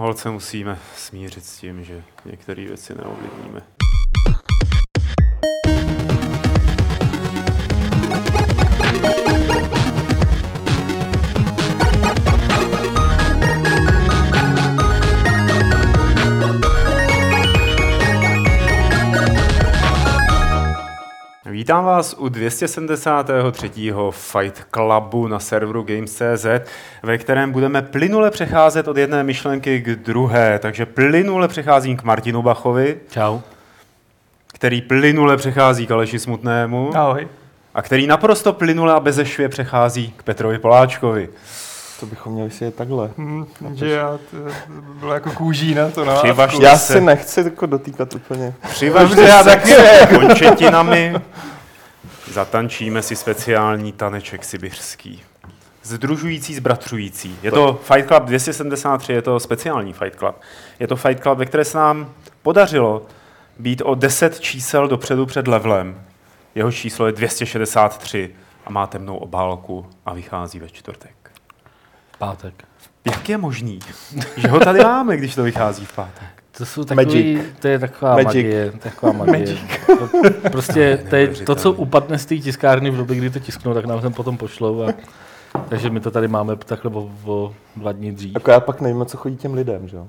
holce musíme smířit s tím, že některé věci neovlivníme. Vítám vás u 273. Fight Clubu na serveru Games.cz, ve kterém budeme plynule přecházet od jedné myšlenky k druhé. Takže plynule přecházím k Martinu Bachovi. Čau. Který plynule přechází k Aleši Smutnému. Ahoj. A který naprosto plynule a bezešvě přechází k Petrovi Poláčkovi. To bychom měli si je takhle. Hmm, že já, to bylo jako kůží na to, no. Přivažte Já se, si nechci jako dotýkat úplně. přivažte já se taky k končetinami. Zatančíme si speciální taneček sibirský. Združující, zbratřující. Je to Fight Club 273, je to speciální Fight Club. Je to Fight Club, ve které se nám podařilo být o 10 čísel dopředu před levelem. Jeho číslo je 263 a má temnou obálku a vychází ve čtvrtek. Pátek. Jak je možný, že ho tady máme, když to vychází v pátek? To jsou takový, Magic. to je taková Magic. magie, taková magie. To, prostě to, je, to, co upadne z té tiskárny v době, kdy to tisknou, tak nám sem potom pošlou. A, takže my to tady máme takhle o, o dva dní dřív. Akorát pak nevíme, co chodí těm lidem, že jo?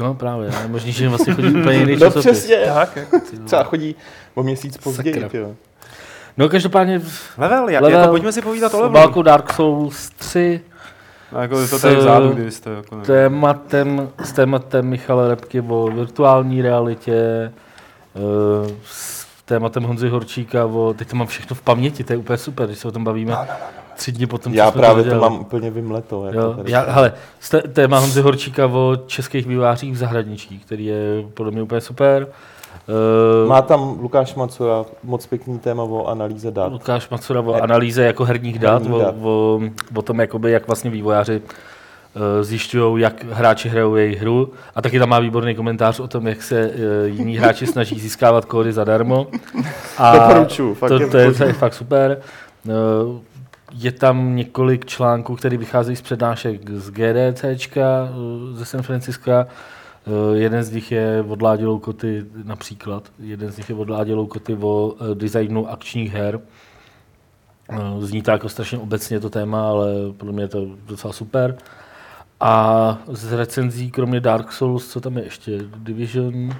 No právě, je možný, že jim vlastně chodí úplně jiný No časopis. přesně, Tak, jako. třeba chodí o měsíc později, jo. No každopádně Level, jak, Level jako, pojďme si povídat o levelu. Dark Souls 3 No, jako to s- tady vzadu, kdy jste jako nevím. tématem, s tématem Michala Repky o virtuální realitě, eh, s tématem Honzy Horčíka o, teď to mám všechno v paměti, to je úplně super, když se o tom bavíme tři dny potom, Já právě to dělali. mám úplně vymleto. Jako Jo, tady. já, hele, téma Honzy Horčíka o českých vývářích v zahraničí, který je podle mě úplně super. Uh, Má tam Lukáš Macura moc pěkný téma o analýze dat. Lukáš Macura o analýze jako herních dat, Herních o, dat. o, o tom, jakoby, jak vlastně vývojáři uh, zjišťují, jak hráči hrajou jejich hru. A taky tam má výborný komentář o tom, jak se uh, jiní hráči snaží získávat kódy zadarmo. A Doporučuju, fakt to, je to, je, to je fakt super. Je tam několik článků, které vycházejí z přednášek z uh, ze San Francisca. Uh, jeden z nich je od Ládě Loukoty například. Jeden z nich je od Ládě Loukoty o uh, designu akčních her. Uh, Zní to jako strašně obecně to téma, ale podle mě je to docela super. A z recenzí, kromě Dark Souls, co tam je ještě? Division,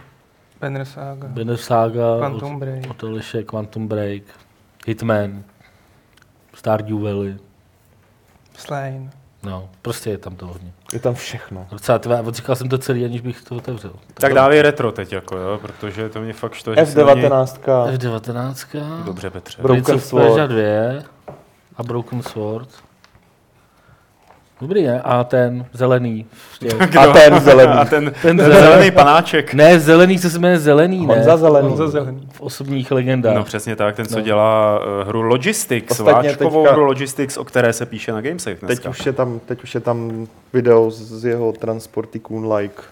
Banner Saga. Banner Saga, Quantum od, Break. od Eliše, Quantum Break, Hitman, Stardew Valley. Slain. No, prostě je tam to hodně. Je tam všechno. Docela, tvé, odříkal jsem to celý, aniž bych to otevřel. Tak dávej retro teď, jako jo, protože to mě fakt štve, že se na něj- F19. F19, Dobře, Petře. Broken Sword. Persia 2 a Broken Sword. Dobrý, ne? A ten zelený. těch- A ten zelený. A ten, Ten ten zelený. zelený panáček. Ne, zelený, co se jmenuje zelený, ne? Honza Zelený. Honza Zelený. V osobních legendách. No přesně tak, ten, co No. dělá uh, hru Logistics, Ostatně váčkovou teďka- hru Logistics, o které se píše na Gamesech Teď dneska. už, je tam, teď už je tam video z, z jeho Transporty Coon Like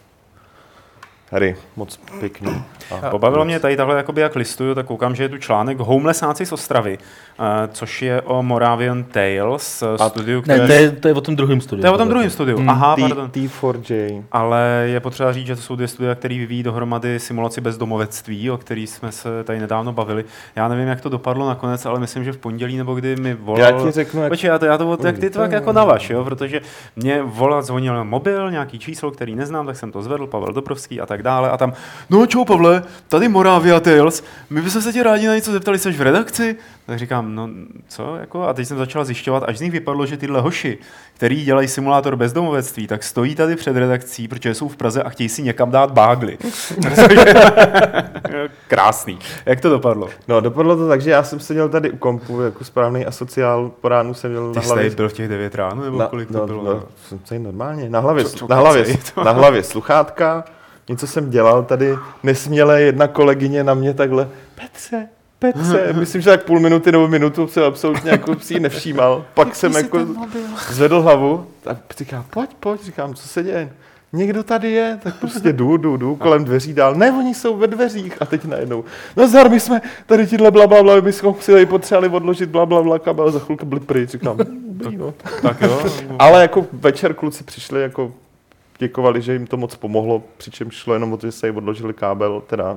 hry. Moc pěkný. A Pobavilo mě tady takhle, jakoby jak listuju, tak koukám, že je tu článek Homelessáci z Ostravy, uh, což je o Moravian Tales, uh, A- studiu, Ne, které... to je, to je o tom druhém studiu. to je o tom druhém studiu. Mm. Aha, T- pardon. T4J. Ale je potřeba říct, že to jsou dvě studia, které vyvíjí dohromady simulaci bezdomovectví, o který jsme se tady nedávno bavili. Já nevím, jak to dopadlo nakonec, ale myslím, že v pondělí nebo kdy mi volal... Já ti řeknu, jak... Počkej, já to, já to, jak ty to tak jako navaš, jo? protože mě volal, zvonil na mobil, nějaký číslo, který neznám, tak jsem to zvedl, Pavel Dobrovský a tak dále. A tam, no čau Pavle, tady Moravia Tales, my bychom se tě rádi na něco zeptali, jsi v redakci? Tak říkám, no co, jako? A teď jsem začal zjišťovat, až z nich vypadlo, že tyhle hoši, který dělají simulátor bezdomovectví, tak stojí tady před redakcí, protože jsou v Praze a chtějí si někam dát bágly. Krásný. Jak to dopadlo? No, dopadlo to tak, že já jsem seděl tady u kompu, jako správný asociál, po ránu jsem měl Ty na hlavě... tady byl v těch 9 ráno, nebo kolik to no, bylo? No, jsem tady normálně, na hlavě, Co- co na, hlavě, na hlavě sluchátka, něco jsem dělal, tady nesměle jedna kolegyně na mě takhle, Petře, Petře, myslím, že tak půl minuty nebo minutu jsem absolutně jako si nevšímal. Pak jsem jako zvedl hlavu, tak říkám, pojď, pojď, říkám, co se děje? Někdo tady je, tak prostě jdu, jdu, jdu kolem dveří dál. Ne, oni jsou ve dveřích. A teď najednou. No zar, my jsme tady tíhle bla, bla, bla, my jsme si potřebovali odložit bla, bla, bla, kabel, za chvilku byli pryč. Říkám, dobrý, no. Tak jo. Ale jako večer kluci přišli jako děkovali, že jim to moc pomohlo, přičemž šlo jenom o to, že se jí odložili kábel, teda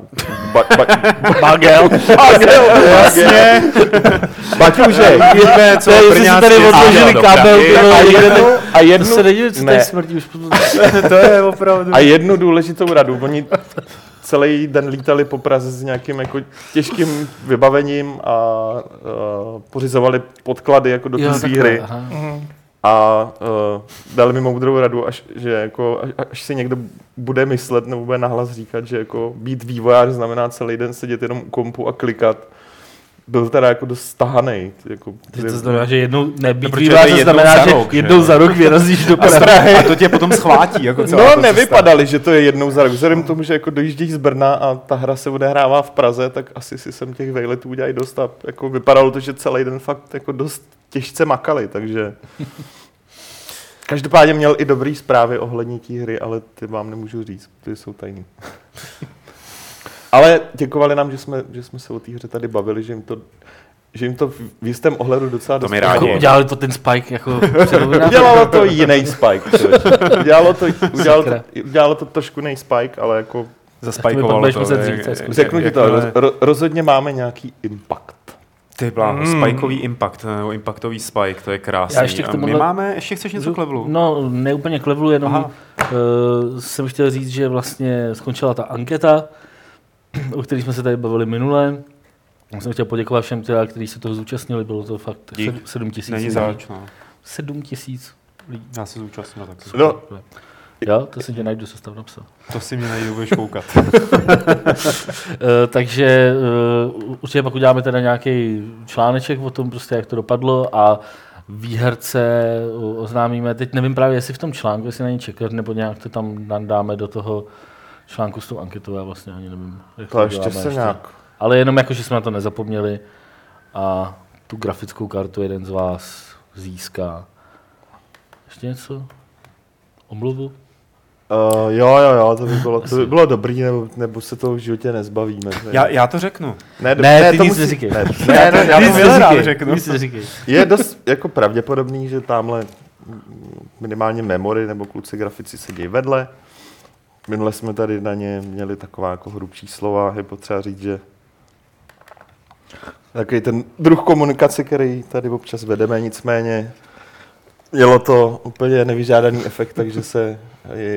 ba, ba, Bagel. bagel, jasně. Baťuže, Víme, co To je, jestli si tady odložili kábel, a jednu, a To jednu, se neděje, co ne. tady smrdí už. To je opravdu... a jednu důležitou radu. Oni celý den lítali po Praze s nějakým jako těžkým vybavením a uh, pořizovali podklady jako do té hry. aha. Mhm. A uh, dali mi moudrou radu, až, že jako, až, až si někdo bude myslet nebo bude nahlas říkat, že jako být vývojář znamená celý den sedět jenom u kompu a klikat. Byl teda jako dost stahanej. Jako, Že to znamená, že jednou nebýt No, vývojář, to znamená, za rok, že jednou jo? za rok vyrazíš do A, Prahy. a to tě potom schvátí. Jako No, nevypadali, že to je jednou za rok. Vzhledem k tomu, že jako dojížděš z Brna a ta hra se odehrává v Praze, tak asi si sem těch vejletů udělají dost a jako vypadalo to, že celý den fakt jako dost těžce makali, takže... Každopádně měl i dobrý zprávy ohledně té hry, ale ty vám nemůžu říct, ty jsou tajný. ale děkovali nám, že jsme, že jsme se o té hře tady bavili, že jim to, že jim to v jistém ohledu docela To my Jako udělali to ten Spike jako. Udělalo to jiný Spike. Udělalo to, udělalo, to, udělalo to trošku jiný Spike, ale jako Zaspajkovalo to. jak- řeknu ti to, jakmile- ro, rozhodně máme nějaký impact. Ty bláho, Mm. spajkový impact, nebo impactový spike, to je krásný. Já ještě k A tomuhle- My máme, ještě chceš něco k levelu? No, ne úplně k levelu, jenom Aha. uh, jsem chtěl říct, že vlastně skončila ta anketa, o které jsme se tady bavili minule. Já jsem chtěl poděkovat všem, teda, kteří se toho zúčastnili, bylo to fakt Dík. 7 tisíc. Není lidí. zač, no. 7 tisíc lidí. Já se zúčastnil taky. No, Jo, to si tě najdu, co jsi tam napsal. To si mě najdu, budeš koukat. Eh, takže uh, určitě pak uděláme teda nějaký článeček o tom, prostě, jak to dopadlo a výherce uh, oznámíme. Teď nevím právě, jestli v tom článku, jestli na ně čekat, nebo nějak to tam dáme do toho článku s tou anketou, já vlastně ani nevím. Jak to ještě uděláme se nějak... Ale jenom jako, že jsme na to nezapomněli a tu grafickou kartu jeden z vás získá. Ještě něco? Omluvu? Uh, jo, jo, jo, to by bylo, to by bylo dobrý, nebo, nebo se toho v životě nezbavíme. Já, já to řeknu. ne, Ne, ty to nic musí- neříkej. Ne, ne, ne, já Nic to neříkej, řeknu. nic neříkej. je dost jako pravděpodobný, že tamhle minimálně memory nebo kluci grafici sedí vedle. Minule jsme tady na ně měli taková jako hrubší slova, je potřeba říct, že takový ten druh komunikace, který tady občas vedeme, nicméně mělo to úplně nevyžádaný efekt, takže se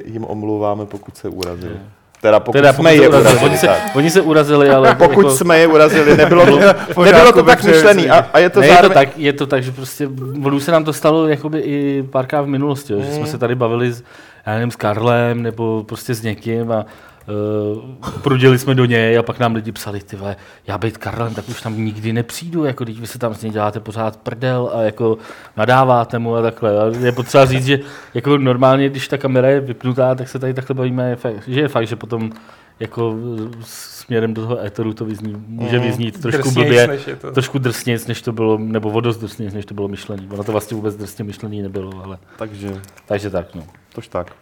jim omlouváme, pokud se urazili. Teda pokud Teda, jsme pokud je se urazili, urazili. oni, se, tak. oni se urazili, ale Pokud jako, jsme je urazili, nebylo to, nebylo to tak myšlený. A, a je to ne, je to zároveň... tak, je to tak, že prostě už se nám to stalo jakoby i párkrát v minulosti, jo, že jsme se tady bavili s, já nevím, s Karlem nebo prostě s někým a uh, prudili jsme do něj a pak nám lidi psali, ty vole, já být Karlem, tak už tam nikdy nepřijdu, jako když vy se tam s ním děláte pořád prdel a jako nadáváte mu a takhle. A je potřeba říct, že jako normálně, když ta kamera je vypnutá, tak se tady takhle bavíme, je fakt, že je fakt, že potom jako směrem do toho éteru to vyzní, může Mhm. vyznít trošku Drsnějc, blbě, než to. trošku drsnějc, než to bylo, nebo o dost drsnějc, než to bylo myšlený. Ono to vlastně vůbec drsně myšlený nebylo, ale Takže, takže tak, no. tož tak.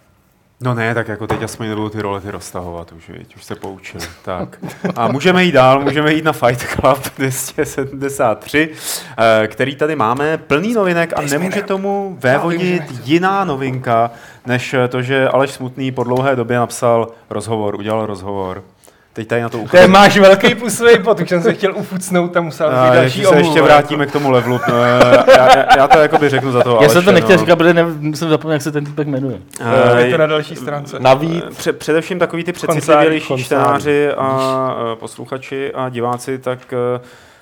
No ne, tak jako teď aspoň nebudou ty rolety roztahovat už, viď? už se poučili. Tak. A můžeme jít dál, můžeme jít na Fight Club 273, eh, který tady máme plný novinek a nemůže tomu vévodit jiná novinka, než to, že Aleš Smutný po dlouhé době napsal rozhovor, udělal rozhovor. Teď tady na to To je, ukážu. máš velký pusový pot, už jsem se chtěl ufucnout, tam musel být další ještě se ještě omluva. vrátíme k tomu levelu. Eh, Já, já, já to jakoby řeknu za to Já jsem to nechtěl no. říkat, protože ne, jsem zapomněl, jak se ten typek jmenuje. Eh, Je to na další stránce. Navíc, Pře- především takový ty přecitlivější čtenáři a posluchači a diváci, tak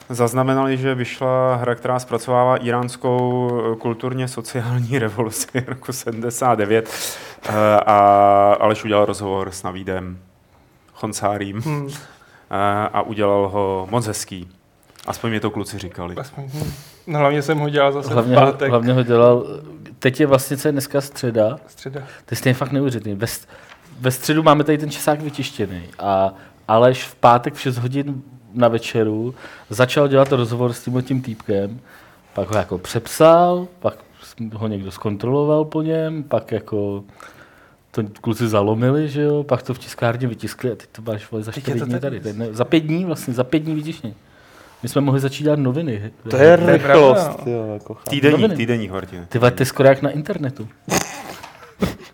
zaznamenali, že vyšla hra, která zpracovává iránskou kulturně sociální revoluci roku 79 eh, a Aleš udělal rozhovor s Navídem Choncárím Hmm, eh, a udělal ho moc hezký. Aspoň mě to kluci říkali. aspoň, hm. no, hlavně jsem ho dělal zase Hlavně, v ho, pátek. hlavně ho dělal, teď je vlastně co je dneska středa, Středa. to je stejně fakt neuvěřitelný. Ve, ve středu máme tady ten časák vytištěný a Aleš v pátek v 6 hodin na večeru začal dělat rozhovor s tímhle tím týpkem, pak ho jako přepsal, pak ho někdo zkontroloval po něm, pak jako to kluci zalomili, že jo, pak to v tiskárně vytiskli a teď to máš vole, za Teď čtyři dní tady. tady. tady ne, za pět dní vlastně, za pět dní vytištění. My jsme mohli začít dělat noviny. to je rychlost. pravda, Jo, jako chápu. Týdenní, týdenní Hortine. Ty vole, to je skoro jak na internetu.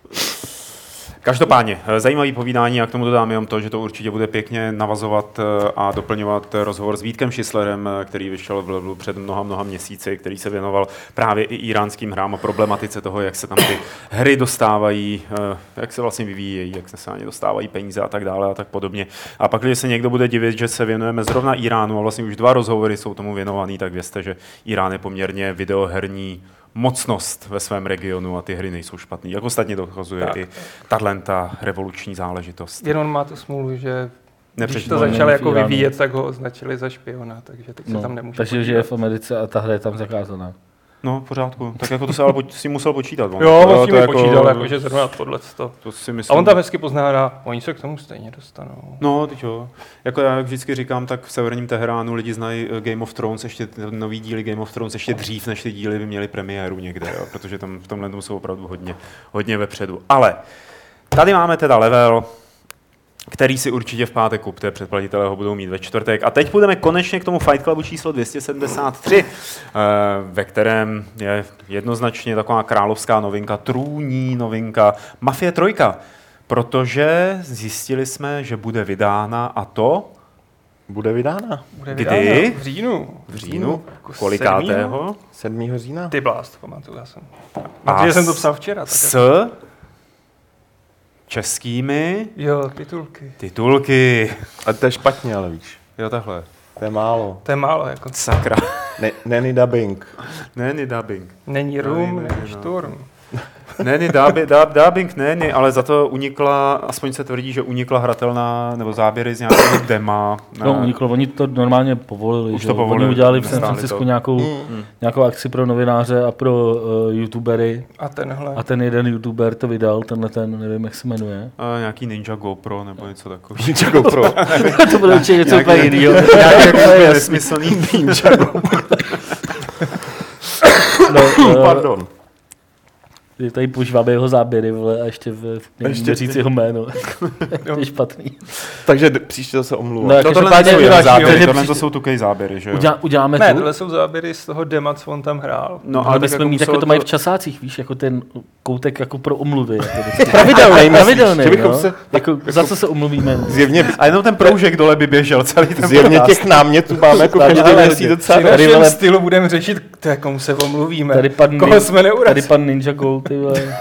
Každopádně, eh, zajímavý povídání a k tomu dodám jenom to, že to určitě bude pěkně navazovat eh, a doplňovat rozhovor s Vítkem Šislerem, eh, který vyšel v levelu před mnoha, mnoha měsíci, který se věnoval právě i iránským hrám a problematice toho, jak se tam ty hry dostávají, jak se vlastně vyvíjejí, jak se ani dostávají peníze a tak dále a tak podobně. A pak, když se někdo bude divit, že se věnujeme zrovna Iránu a vlastně už dva rozhovory jsou tomu věnovaný, tak vězte, že Irán je poměrně videoherní mocnost ve svém regionu a ty hry nejsou špatný. Jak ostatně dokazuje tak. i tahle revoluční záležitost. Jenom má to smůlu, že když to začali jako vyvíjet, tak ho označili za špiona, takže teď no, se tam nemůže Takže podívat. je v Americe a ta hra je tam zakázaná. No, v pořádku. Tak jako to se ale poč- si musel počítat. On. Jo, to, to jako, počítal, jako, že zrovna tohle. To si myslím. A on tam hezky pozná, oni se k tomu stejně dostanou. No, ty čo. Jako já vždycky říkám, tak v severním Teheránu lidi znají eh, Game of Thrones, ještě nový díly Game of Thrones ještě dřív, než ty díly by měly premiéru někde, jo, protože tam v tomhle jsou opravdu hodně, hodně vepředu. Ale tady máme teda level, který si určitě v pátek kupte, předplatitelé ho budou mít ve čtvrtek. A teď půjdeme konečně k tomu Fight Clubu číslo 273, eh, ve kterém je jednoznačně taková královská novinka, trůní novinka, Mafie trojka, protože zjistili jsme, že bude vydána a to bude vydána. Bude vydána. Kdy? V říjnu. V říjnu? Jako Kolikátého? 7. října. Ty blást, pamatuju, já jsem. A jsem to psal včera. Tak s českými... Jo, titulky. Titulky. A to je špatně, ale víš. Jo, takhle. To je málo. To je málo, jako. Sakra. Ne, není dubbing. Není dubbing. Není room, není, není šturm. No. Není, dubbing, dub, dubbing není, ale za to unikla, aspoň se tvrdí, že unikla hratelná, nebo záběry z nějakého dema. No, uniklo, oni to normálně povolili. Už to povolili. Oni udělali v San Francisco nějakou, mm. nějakou akci pro novináře a pro uh, youtubery. A tenhle. A ten jeden youtuber to vydal, tenhle ten, nevím, jak se jmenuje. A nějaký Ninja GoPro nebo něco takového. Ninja GoPro. to bude určitě něco úplně jiného. Nějaký nesmyslný Ninja GoPro. no, uh, Pardon že tady používáme jeho záběry, vole, a ještě v, ještě říct jeho jméno. to je špatný. Takže příště se omluvám. No, no tohle jsou jeho záběry, tohle to jsou tukej záběry, že jo? Udělá, uděláme ne, tohle jsou záběry z toho dema, co on tam hrál. No, ale bychom jako mít, jako to mají v časácích, víš, jako ten koutek jako pro omluvy. Jako pravidelný, pravidelný, no. se, jako, jako, za co se omluvíme? Zjevně, a jenom ten proužek dole by běžel celý ten Zjevně těch námětů máme jako každý měsíc docela. V stylu budeme řešit, komu se omluvíme. Tady pan, Koho jsme neurazili. Tady pan Ninja Gold, ty vole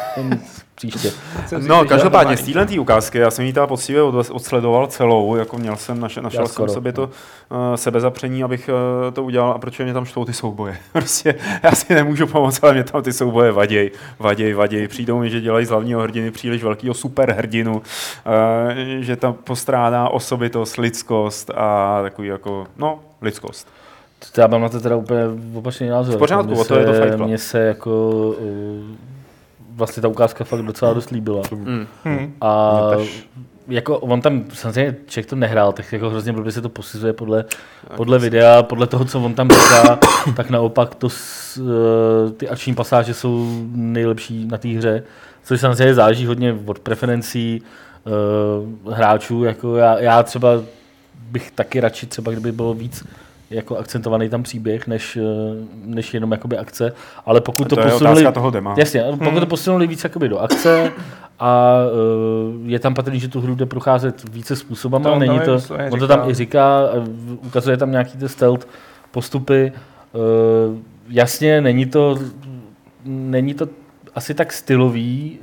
příště. No, každopádně z téhle ukázky, já jsem ji teda poctivě odsledoval celou, jako měl jsem, našel, našel jsem sobě to uh, sebezapření, abych uh, to udělal a proč mě tam štvou ty souboje. prostě já si nemůžu pomoct, ale mě tam ty souboje vaděj, vaděj, vaděj. Přijdou mi, že dělají z hlavního hrdiny příliš velkého superhrdinu, uh, že tam postrádá osobitost, lidskost a takový jako, no, lidskost. Já mám na to teda úplně opačný názor. V pořádku, o to je to Fight Mně se jako uh, vlastně ta ukázka fakt docela dost líbila. Mm. Mm. A jako on tam, samozřejmě člověk to nehrál, tak jako hrozně blbě se to posuzuje podle, podle videa, podle toho, co on tam říká, tak naopak to, uh, ty akční pasáže jsou nejlepší na té hře, což samozřejmě záleží hodně od preferencí uh, hráčů, jako já, já třeba bych taky radši třeba, kdyby bylo víc jako akcentovaný tam příběh, než, eh, než jenom jakoby akce, ale pokud to, to posunuli, toho dema. Jasně, pokud hmm. to posunuli víc jakoby do akce a uh, je tam patrný, že tu hru jde procházet více způsobama, to není to, on to tam i říká, ukazuje tam nějaký ty stealth postupy, uh, jasně, není to není to asi tak stylový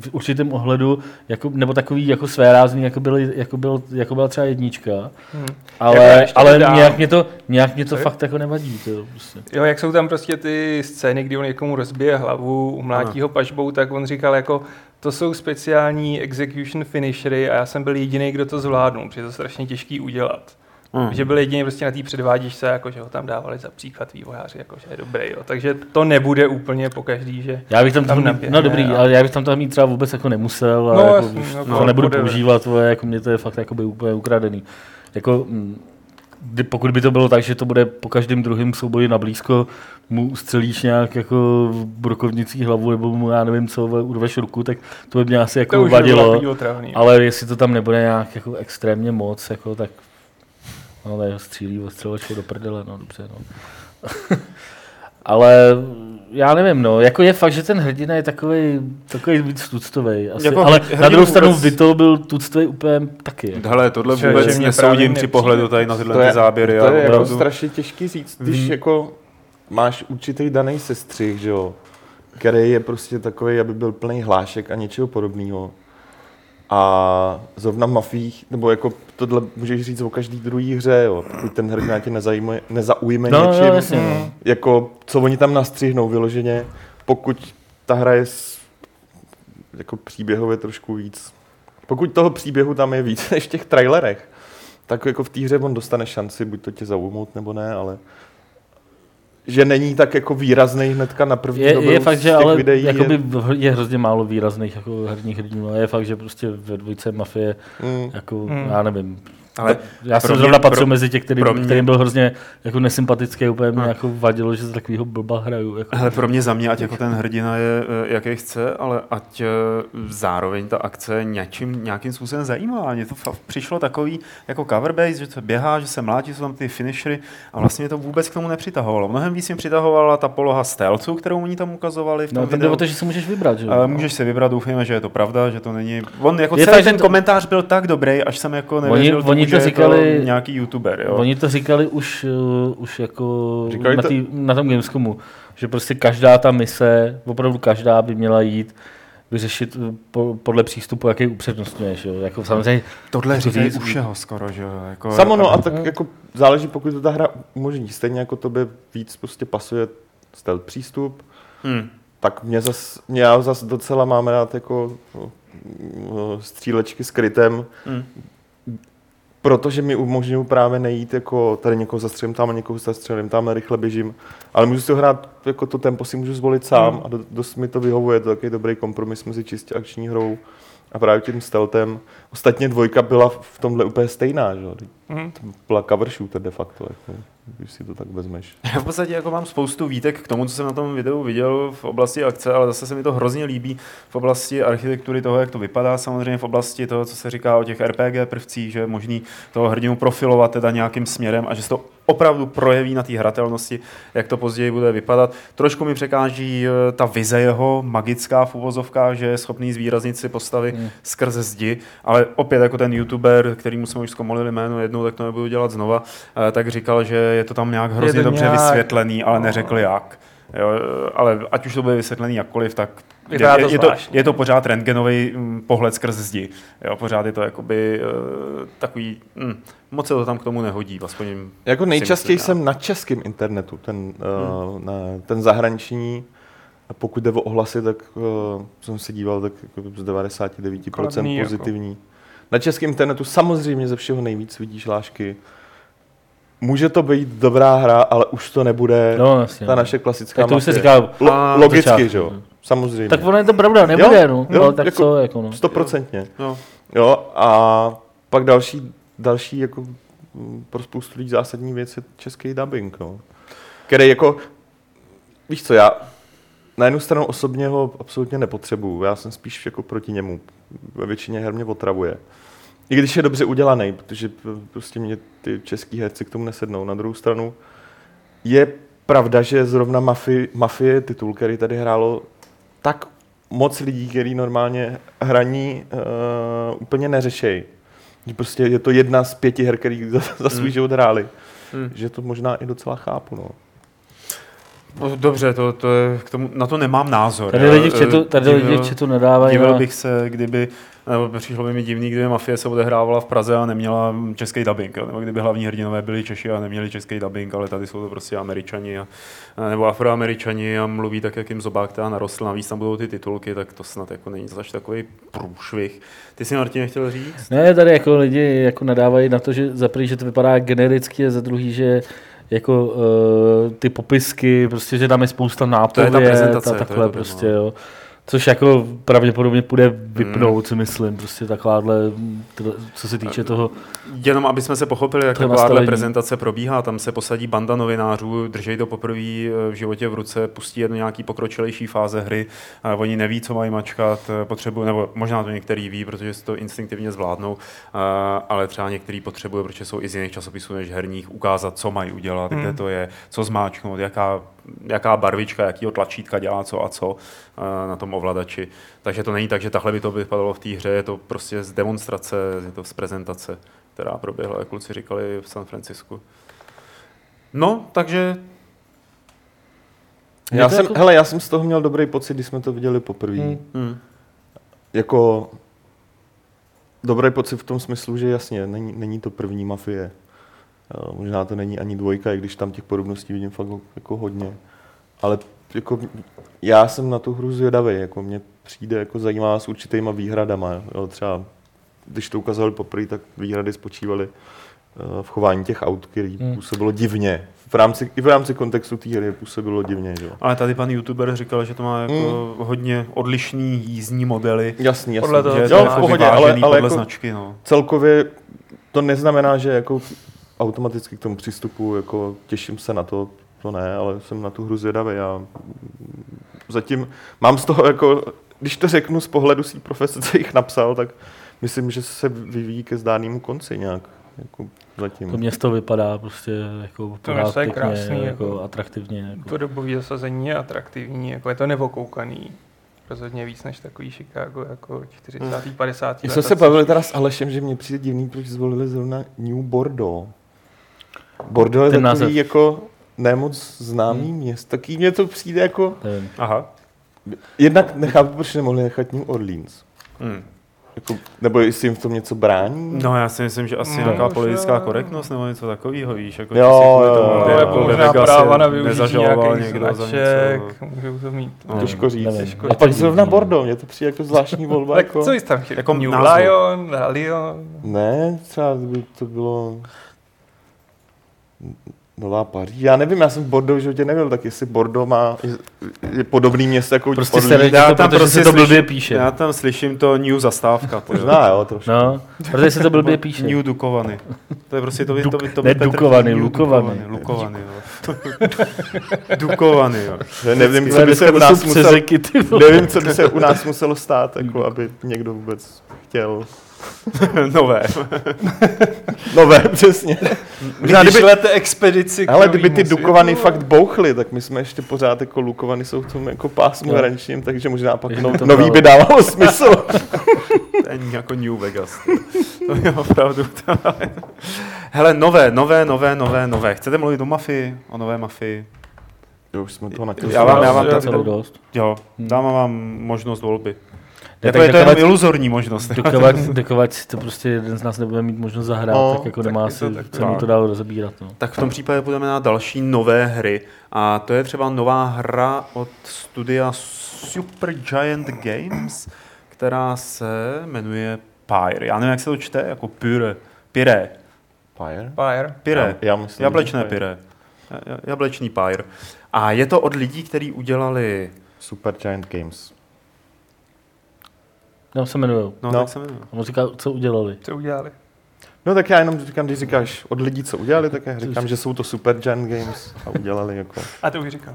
v určitém ohledu, jako, nebo takový jako svérázný, jako, byly, jako, byl, jako byla třeba jednička. Hmm. Ale, jako ale nějak mě to, nějak mě to fakt jako nevadí. To prostě. Jo, jak jsou tam prostě ty scény, kdy on někomu rozbije hlavu, umlátí ho pažbou, tak on říkal jako, to jsou speciální execution finishery a já jsem byl jediný, kdo to zvládnul, protože to je strašně těžký udělat. Hmm. Že byl jediný prostě na té předvádičce, jako, že ho tam dávali za příklad vývojáři, jako, že je dobrý. Jo. Takže to nebude úplně po každý, že já bych tam, tam naběhne, no dobrý, a... ale já bych tam toho mít třeba vůbec jako nemusel, a no, jako, jasný, no, to nebudu používat, to, jako mě to je fakt jako by úplně ukradený. Jako, mm, pokud by to bylo tak, že to bude po každém druhém souboji na blízko, mu ustřelíš nějak jako v brokovnicí hlavu, nebo mu, já nevím co, urveš ruku, tak to by mě asi jako vadilo. Ale jestli to tam nebude nějak jako extrémně moc, jako, tak No, ne, střílí střeločku do prdele, no dobře, no. Ale já nevím, no, jako je fakt, že ten hrdina je takový, takový víc tuctový, asi, Jako ale na druhou stranu vůbec- Vito byl tuctový úplně taky. Jako. Hele, tohle Že- vůbec mě nesoudím při pohledu tady na tyhle To ty je, záběry. to ale je jako opravdu- strašně těžký říct, když Mhm. jako máš určitý daný sestřih, že jo, který je prostě takový, aby byl plný hlášek a něčeho podobného. A zrovna mafích, nebo jako tohle můžeš říct o každý druhý hře, jo, pokud ten hrdina tě nezaujme, nezaujme No, něčím, no, jasně, no. jako co oni tam nastřihnou vyloženě, pokud ta hra je s, jako příběhově trošku víc, pokud toho příběhu tam je víc než v těch trailerech, tak jako v té hře on dostane šanci, buď to tě zaujmout nebo ne, ale že není tak jako výrazný hnedka na první Je, dobrou je fakt, že těch ale videí jakoby je, je hrozně málo výrazných jako herních hrdinů, ale je fakt, že prostě ve dvojce mafie, mm, jako, Hmm. já nevím, Ale já jsem zrovna patřil mezi těch, který, mě- kterým byl hrozně jako nesympatický, úplně mě Hmm. jako vadilo, že z takového blba hraju. Jako. Hele, pro mě za mě, ať jako ten hrdina je, eh, jaký chce, ale ať eh, zároveň ta akce něčím, nějakým způsobem zajímavá. Mně to přišlo takový jako cover base, že to běhá, že se mlátí, jsou tam ty finishery a vlastně mě to vůbec k tomu nepřitahovalo. Mnohem víc mě přitahovala ta poloha stealthu, kterou oni tam ukazovali v tom No, tam jde videu. o to, že si můžeš vybrat, že? jo? Ale můžeš si vybrat, doufejme, že je to pravda, že to není... On jako Je celý že ten to- komentář byl tak dobrý, až jsem jako nevěřil oni to že říkali- je to nějaký youtuber, jo. Oni to říkali už, uh, už jako Říkali na, to- tý, na tom Gamescomu, že prostě každá ta mise, opravdu každá by měla jít vyřešit uh, po, podle přístupu, jaký upřednostňuješ. Jo? Jako samozřejmě, Tohle to říkají u všeho skoro, že jo. Jako, Samo no a tak jako záleží, pokud to ta hra umožní. Stejně jako tobě víc prostě pasuje stealth přístup, Hmm. tak mě zas, mě já zas docela mám rád jako no, střílečky s krytem, Hmm. Protože mi umožňují právě nejít jako tady někoho zastřelím tam a někoho zastřelím tam rychle běžím. Ale můžu si to hrát, jako to tempo si můžu zvolit sám a do, dost mi to vyhovuje, to je takový dobrý kompromis mezi čistě akční hrou a právě tím stealthem. Ostatně dvojka byla v tomhle úplně stejná, že? To byla cover shooter de facto, jako, když si to tak vezmeš. Já v podstatě jako mám spoustu výtek k tomu, co jsem na tom videu viděl v oblasti akce, ale zase se mi to hrozně líbí v oblasti architektury toho, jak to vypadá, samozřejmě v oblasti toho, co se říká o těch RPG prvcích, že je možný toho hrdinu profilovat teda nějakým směrem a že se to opravdu projeví na té hratelnosti, jak to později bude vypadat. Trošku mi překáží eh, ta vize jeho, magická v uvozovkách, že je schopný zvýraznit si postavy Hmm. skrze zdi, ale opět jako ten youtuber, kterýmu jsme už zkomolili jméno jednou, tak to nebudu dělat znova, eh, tak říkal, že je to tam nějak hrozně dobře nějak- vysvětlený, ale neřekl jak. Jo, eh, ale ať už to bude vysvětlený jakkoliv, tak je, Vypadá to je, je, to, je to pořád rentgenový mm, pohled skrz zdi. Jo, pořád je to jakoby uh, takový, mm, moc se to tam k tomu nehodí, aspoň Jako nejčastěji myslím, jsem na českém internetu, ten, uh, na, ten zahraniční, a pokud jde o ohlasy, tak uh, jsem se díval, tak jako z 99% Kladný, jako. pozitivní. Na českém internetu samozřejmě ze všeho nejvíc vidíš lášky. Může to být dobrá hra, ale už to nebude no, jasně, ta no. naše klasická tak to už se říká, Lo- A logicky, začátku, že jo? no. Samozřejmě. tak ono je to pravda, nebude, Jo, no, jo, no tak jako- co, jako no. Stoprocentně. No. Jo, a pak další, další jako mm, pro spoustu lidí zásadní věc je český dubbing, no. Který jako, víš co, já na jednu stranu osobně ho absolutně nepotřebuju, já jsem spíš jako proti němu. Ve většině her mě otravuje. I když je dobře udělaný, protože prostě mě ty český herci k tomu nesednou. Na druhou stranu je pravda, že zrovna Mafie, Mafie je titul, který tady hrálo tak moc lidí, který normálně hraní uh, úplně neřešejí. Že prostě je to jedna z pěti her, který za, za svůj Hmm. život hráli. Hmm. Že to možná i docela chápu. No. No, dobře, to, to je, k tomu, na to nemám názor. Tady lidi v chatu, tady Divil- lidi v chatu nadávají. Divil na- bych se, kdyby, přišlo by mi divný, kdyby Mafie se odehrávala v Praze a neměla český dubbing, nebo kdyby hlavní hrdinové byli Češi a neměli český dubbing, ale tady jsou to prostě Američani a, nebo Afroameričani a mluví tak, jak jim zobák teda narostl, navíc tam budou ty titulky, tak to snad jako není zase takový průšvih. Ty si Martin chtěl říct? Ne, tady jako lidi jako nadávají na to, že za prvý, že to vypadá genericky a za druhý, že jako uh, ty popisky, prostě, že tam je spousta nápověd a je takhle to, prostě, no. jo. Což jako pravděpodobně půjde vypnout, si myslím, prostě takováhle, co se týče toho. Jenom aby jsme se pochopili, jak takováhle prezentace probíhá, tam se posadí banda novinářů, držej to poprvé v životě v ruce, pustí jednu nějaký pokročilejší fáze hry, a oni neví, co mají mačkat, eh, potřebují, nebo možná to některý ví, protože si to instinktivně zvládnou, a- ale třeba některý potřebují, protože jsou i z jiných časopisů než herních, ukázat, co mají udělat, Hmm. kde to je, co zmáčknout, jaká jaká barvička, jakýho tlačítka dělá co a co eh, na tom ovladači. Takže to není tak, že takhle by to vypadalo v té hře, je to prostě z demonstrace, je to z prezentace, která proběhla, jak kluci říkali, v San Francisku. No, takže Já jsem, jako- hele, já jsem z toho měl dobrý pocit, když jsme to viděli poprvé. Hmm. hm, Jako dobrý pocit v tom smyslu, že jasně, není, není to první mafie. Možná to není ani dvojka, i když tam těch podobností vidím fakt jako hodně. Ale jako já jsem na tu hru zvědavý, jako mě přijde jako zajímavá s určitýma výhradama. Jo. Třeba když to ukazovali poprvé, tak výhrady spočívaly eh, v chování těch aut, který Hmm. působilo divně. V rámci, I v rámci kontextu té hry působilo divně. Že? ale tady pan youtuber říkal, že to má jako hodně odlišný jízdní modely, Jasný, jasný. Podle toho, že jo, v jako pohodě, ale, vyvážený ale podle jako značky. No. celkově to neznamená, že jako automaticky k tomu přístupu jako těším se na to, to ne, ale jsem na tu hru zvědavý. Já zatím mám z toho jako, když to řeknu z pohledu svý profese, co jich napsal, tak myslím, že se vyvíjí ke zdárnému konci nějak. Jako zatím. To město vypadá prostě jako pořád město je krásný, jako, jako- atraktivně. Jako. To dobové zasazení je atraktivní, jako je to nevokoukaný. Rozhodně víc než takový Chicago, jako 40. 50. My jsme se bavili teda s Alešem, že mě přijde divný, proč zvolili zrovna New Bordeaux. Bordeaux je Ten takový název. jako nemoc známý město. Taky mně to přijde jako... Nevím. Aha. Jednak nechápu, proč nemohli nechat New Orleans. Hm. Jako, nebo jestli jim v tom něco brání? No já si myslím, že asi No, nějaká že- politická korektnost nebo něco takového, víš, jako Jo, jo, tomu, jo, jo, jako možná Vegas práva na je využití nějakých někdo značek, můžou to mít. No. Těžko říct. Nevím. Těžko A pak zrovna Bordeaux, mě to přijde jako zvláštní volba. Tak jako... co jsi tam chtěl? Jako New názvu. Lion, Lion. Ne, třeba by to bylo... Nová Paříž. Já nevím, já jsem v Bordeaux v životě nebyl, tak jestli Bordeaux má, je, podobný město jako Prostě jste řekl Já to, tam prostě se to blbě slyším- píše. Já tam slyším to New zastávka. Možná, jo, trošku. No, protože se to blbě píše. New Dukovany. To je prostě to, by- to, by- to, by ne Petr- Dukovany, New Lukovany. Lukovany, jo. Dukovany, jo. Že nevím, co by se u nás muselo, nevím, co by se u nás muselo stát, jako aby někdo vůbec chtěl. Nové. Nové, přesně. Možná, kdyby, Vyšlete expedici k ale kdyby ty novému Dukovany světu. fakt bouchly, tak my jsme ještě pořád jako Lukovany jsou v tom jako pásmu Jo. hraničním, takže možná pak no, nový bylo. by dávalo smysl. To je jako New Vegas. To je opravdu. Hele, nové, nové, nové, nové, nové. Chcete mluvit o mafii? O nové mafii? Jo, už jsme to na Já vám, já vám, dost. jo, Hmm. dám vám možnost volby. Ne, Jako tak je to jenom dokovat- iluzorní možnost. Dokovat, dokovat si to prostě jeden z nás nebude mít možnost zahrát, No, tak jako tak nemá si tak. cenu to dál rozebírat. No. Tak v tom případě budeme na další nové hry. A to je třeba nová hra od studia Supergiant Games, která se jmenuje Pyre. Já nevím, jak se to čte, jako Pyre. Pyre. Fire? Fire. Pyre. Já, já myslím, Jablečné pyre. Ja- Jablečný pyre. A je to od lidí, kteří udělali, Super Giant Games. No, se jmenují. no, No. tak se jmenuje. A on říká, co udělali. Co udělali? No tak já jenom říkám, když říkáš od lidí, co udělali, tak já říkám, že jsou to Super Giant Games a udělali jako, A to už říkal.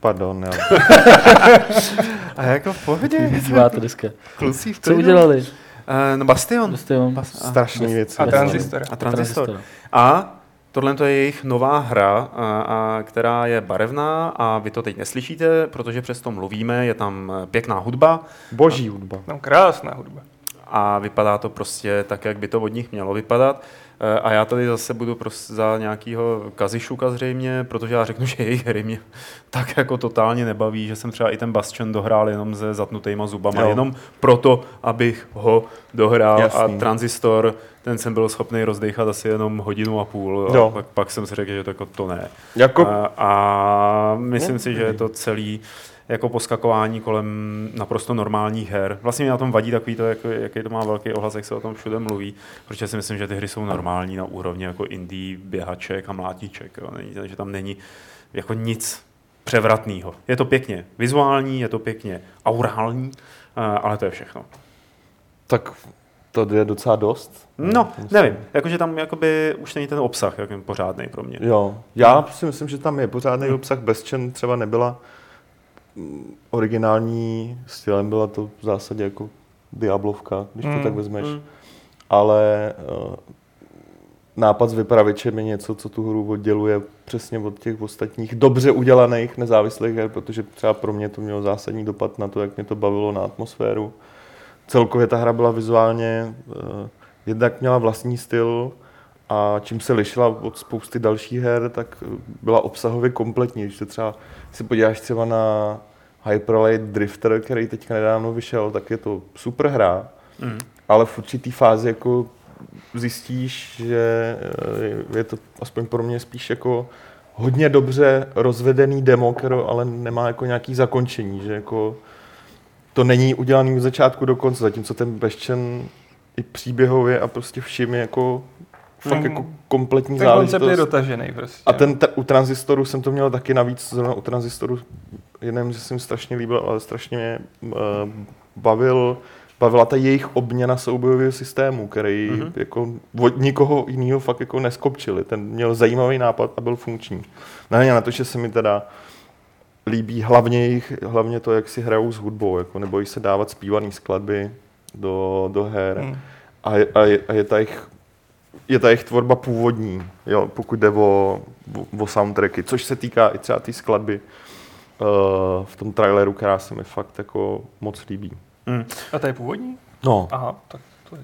pardon, já. A jako v pohodě, Díváte dneska. kluci v Co udělali? Uh, no Bastion. Prostě on. Bas- a- Strašný věci. A transistor. A transistor. A tohle to je jejich nová hra, a, a, která je barevná a vy to teď neslyšíte, protože přesto mluvíme, je tam eh, pěkná hudba Boží hudba. Tam krásná hudba. a vypadá to prostě tak, jak by to od nich mělo vypadat. Eh, A já tady zase budu prostě za nějakého kazišuka zřejmě, protože já řeknu, že jejich hry mě tak jako totálně nebaví, že jsem třeba i ten Bastion dohrál jenom se zatnutýma zubama, Jo. jenom proto, abych ho dohrál Jasný. a Transistor, ten jsem byl schopný rozdechat asi jenom hodinu a půl a Jo. pak, pak jsem si řekl, že to, jako to ne. Jako, A, a myslím No, si, že je to celý jako poskakování kolem naprosto normálních her. Vlastně mě na tom vadí takový to, jako, jaký to má velký ohlas, jak se o tom všude mluví, protože si myslím, že ty hry jsou normální na úrovni jako indie, běhaček a mlátíček. Jo. Není, že tam není jako nic převratného. Je to pěkně vizuální, je to pěkně aurální, a- ale to je všechno. tak to je docela dost. No, Myslím. nevím, jakože tam jakoby už není ten obsah jako pořádný pro mě. Jo, já si myslím, že tam je pořádný obsah. Bezčen třeba nebyla originální stylem, byla to v zásadě jako Diablovka, když to Mm, tak vezmeš. Mm. Ale uh, nápad s vypravěčem je něco, co tu hru odděluje přesně od těch ostatních dobře udělaných nezávislých her, protože třeba pro mě to mělo zásadní dopad na to, jak mě to bavilo na atmosféru. Celkově ta hra byla vizuálně, uh, jednak měla vlastní styl a čím se lišila od spousty dalších her, tak byla obsahově kompletní. Když se třeba se podíváš třeba na Hyperlight Drifter, který teďka nedávno vyšel, tak je to super hra, mm. ale v určitý fázi jako zjistíš, že eh, je to aspoň pro mě spíš jako hodně dobře rozvedený demo, který ale nemá jako nějaký zakončení, že jako to není udělaný od začátku do konce, zatímco ten Bastion i příběhově a prostě všim je jako fakt mm. jako kompletní ten záležitost. koncept je dotažený prostě. A ten, ten, u transistoru jsem to měl taky navíc, zrovna u transistoru, jenom, že jsem strašně líbil, ale strašně mě uh, bavil bavila ta jejich obměna soubojového systému, který mm-hmm. jako od nikoho jiného fakt jako neskopčili. Ten měl zajímavý nápad a byl funkční. Ne, na to, že se mi teda líbí hlavně, jich, hlavně to, jak si hrajou s hudbou, jako nebojí se dávat zpívaný skladby do, do her. Mm. A, je, a, je, a je ta jejich je ta jejich tvorba původní, jo, pokud jde o, o, o soundtracky, což se týká i třeba té skladby uh, v tom traileru, která se mi fakt jako moc líbí. Hmm. A to je původní? No. Aha, tak to je...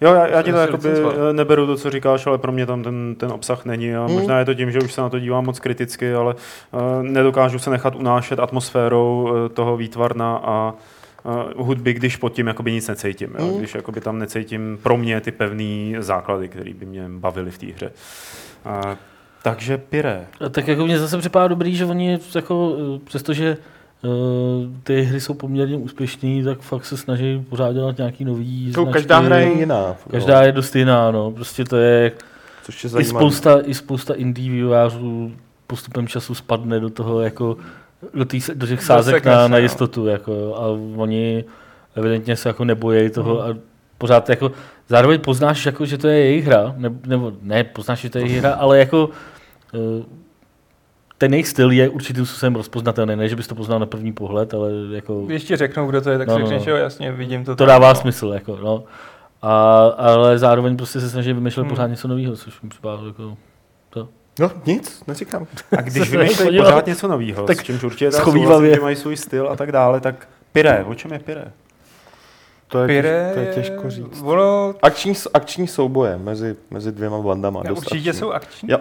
Jo, já, já ti to jakoby eh, neberu to, co říkáš, ale pro mě tam ten, ten obsah není a mm. možná je to tím, že už se na to dívám moc kriticky, ale uh, nedokážu se nechat unášet atmosférou uh, toho výtvarna a uh, hudby, když pod tím jakoby nic necítím. Jo? Mm. Když jakoby tam necítím pro mě ty pevné základy, které by mě bavily v té hře. Uh, takže Pire. Tak jako mě zase připadá dobrý, že oni jako, přestože Uh, ty hry jsou poměrně úspěšné, tak fakt se snaží pořád dělat nějaký nový to Každá hra je jiná. Každá no. je dost jiná, no. Prostě to je... Což je i spousta, I spousta indie vývojářů postupem času spadne do toho jako do, tý, do těch sázek na, na jistotu. Jako, a oni evidentně se jako nebojí toho mm. a pořád jako zároveň poznáš, jako, že to je jejich hra, ne, nebo ne, poznáš, že to je jejich hra, ale jako uh, ten jejich styl je určitým způsobem rozpoznatelný, ne, že bys to poznal na první pohled, ale jako... Ještě řeknou, kdo to je, tak no, si řekneš, no. jo, jasně, vidím to. To tak, dává no. smysl, jako, no. A, ale zároveň prostě se snaží vymýšlet hmm. pořád něco nového, což mi připadá jako. No, nic, neříkám. A když vymýšlejí pořád něco nového, tak s čímž určitě souhlasím, že mají svůj styl a tak dále, tak Pire, o čem je Pire? To je, Pire to je těžko říct. Ono... Akční, akční souboje mezi, mezi dvěma bandama. Ja, určitě akční. jsou akční. Jo,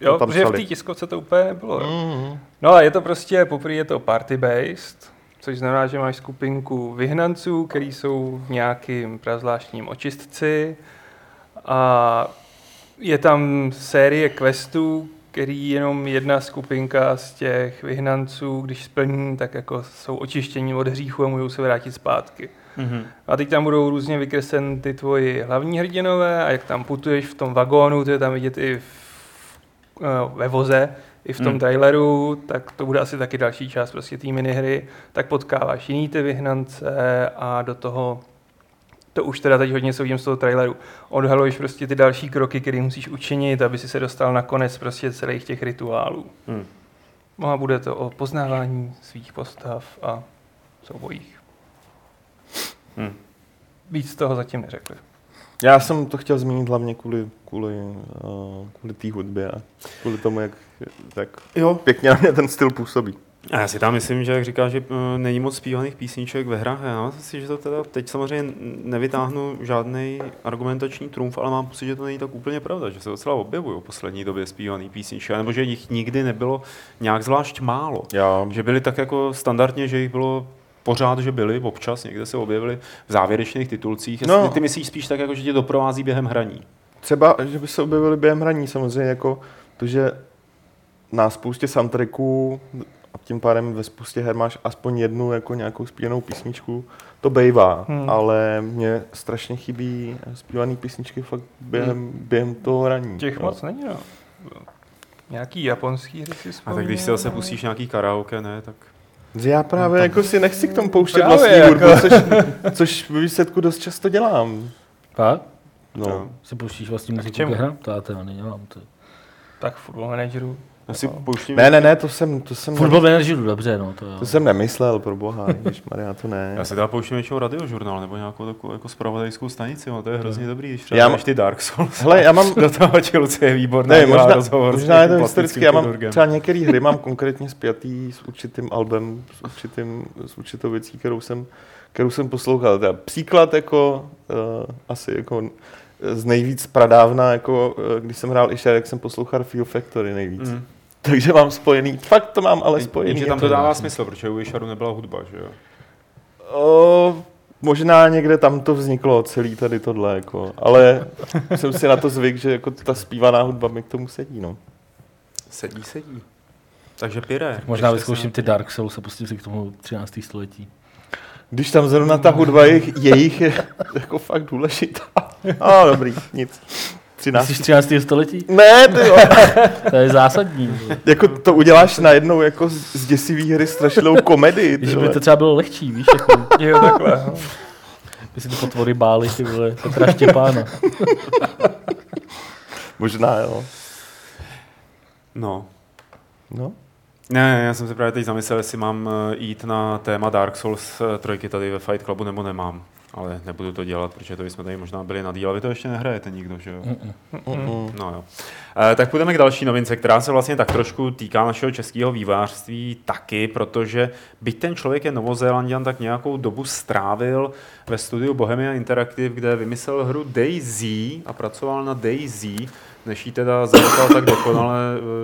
Jo, protože v té tiskovce to úplně nebylo. Mm-hmm. No a je to prostě, poprvé je to party-based, což znamená, že máš skupinku vyhnanců, který jsou v nějakým prazvláštním očistci a je tam série questů, který jenom jedna skupinka z těch vyhnanců, když splní, tak jako jsou očištění od hříchu a můžou se vrátit zpátky. Mm-hmm. A teď tam budou různě vykreslen ty tvoji hlavní hrdinové a jak tam putuješ v tom vagónu, to je tam vidět i v Eh, ve voze, i v tom hmm. traileru, tak to bude asi taky další část prostě té minihry, tak potkáváš jiný ty vyhnance a do toho to už teda teď hodně soudím z toho traileru. Odhaluješ prostě ty další kroky, které musíš učinit, aby si se dostal na konec prostě celých těch rituálů. Hmm. No a bude to o poznávání svých postav a soubojích. Hmm. Víc toho zatím neřekli. Já jsem to chtěl zmínit hlavně kvůli, kvůli, uh, kvůli té hudbě a kvůli tomu, jak tak jo. pěkně na mě ten styl působí. A já si tam myslím, že jak říká, že uh, není moc zpívaných písniček ve hrách, já myslím si, že to teda teď samozřejmě nevytáhnu žádný argumentační trumf, ale mám pocit, že to není tak úplně pravda, že se docela objevují v poslední době zpívaný písničky, nebo že jich nikdy nebylo nějak zvlášť málo. Já. Že byly tak jako standardně, že jich bylo pořád, že byli, občas někde se objevili v závěrečných titulcích. No. Ty myslíš spíš tak, jako, že tě doprovází během hraní? Třeba, že by se objevili během hraní, samozřejmě jako to, že na spoustě soundtracků a tím pádem ve spoustě her máš aspoň jednu jako nějakou zpívanou písničku, to bejvá, hmm. ale mě strašně chybí zpívané písničky fakt během, hmm. během toho hraní. Těch no. moc není, no. Nějaký japonský hry si A tak když si zase pustíš nějaký karaoke, ne, tak... Já právě no, jako si nechci k tomu pouštět právě vlastní jako... hudbu, což, což v výsledku dost často dělám. Tak? No. Si pouštíš vlastní muziku ke? To já teda nedělám. To... Tak football manageru. Já si pouštím... Ne, ne, ne, to jsem, to jsem, Fotbal jdu dobře, no to jo. to jsem nemyslel, pro boha, když Maria, to ne. Já si teda pouštím většinou radiožurnál nebo nějakou takovou jako spravodajskou stanici, no, to je hrozně dobrý, když Já třeba mám- ty Dark Souls. Hele, já mám, Do toho Chelsea je výborný ne, možná, rozhovor možná je to historicky, já mám třeba některé hry mám konkrétně spjatý s určitým albem, s, určitým, s určitou věcí, kterou jsem, kterou jsem poslouchal. Teda příklad jako uh, asi jako z nejvíc pradávna, jako uh, když jsem hrál Isher, jak jsem poslouchal Feel Factory nejvíc. Mm. Takže mám spojený, fakt to mám ale spojený. Jenže tam jako- to dává smysl, protože u Isharu nebyla hudba, že jo? O, možná někde tam to vzniklo, celý tady tohle, jako, ale jsem si na to zvyk, že jako ta zpívaná hudba mi k tomu sedí, no. Sedí, sedí. Takže pire. Možná ještě vyzkouším ty Dark Souls a pustím si k tomu 13. století. Když tam zrovna ta hudba jejich, jejich je jako fakt důležitá. A dobrý, nic. 13. Myslíš 13. století? Ne, ty jo. To je zásadní. Jako to uděláš najednou jako z děsivý hry strašnou komedii. Když by to třeba bylo lehčí, víš, jako, Jo, takhle. no. by si ty potvory báli, ty vole, Petra Štěpána. Možná, jo. No. No. Ne, já jsem se právě teď zamyslel, jestli mám eh, jít na téma Dark Souls eh, trojky tady ve Fight Clubu, nebo nemám. Ale nebudu to dělat, protože to jsme tady možná byli na díl, vy to ještě nehrajete nikdo, že jo? Mm-mm. No jo. E, tak půjdeme k další novince, která se vlastně tak trošku týká našeho českého vývářství taky, protože byť ten člověk je Novozélandian, tak nějakou dobu strávil ve studiu Bohemia Interactive, kde vymyslel hru Daisy a pracoval na Daisy, než ji teda zanechal tak dokonale,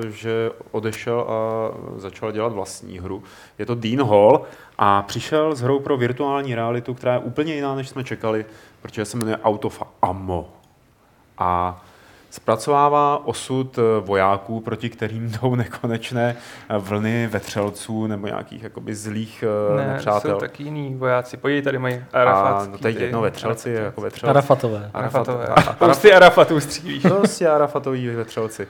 e, že odešel a začal dělat vlastní hru. Je to Dean Hall a přišel s hrou pro virtuální realitu, která je úplně jiná, než jsme čekali, protože se jmenuje Out of Ammo a zpracovává osud eh, vojáků, proti kterým jdou nekonečné eh, vlny vetřelců nebo nějakých jakoby zlých eh, Ne, nepřátel. jsou taky jiní vojáci. Podívej, tady mají a Arafatský. no, tady ty- jedno vetřelci, je jako vetřelci. Arafatové. Arafatové. Arafat- Prostě Arafatů střílíš. Prostě Arafatoví vetřelci.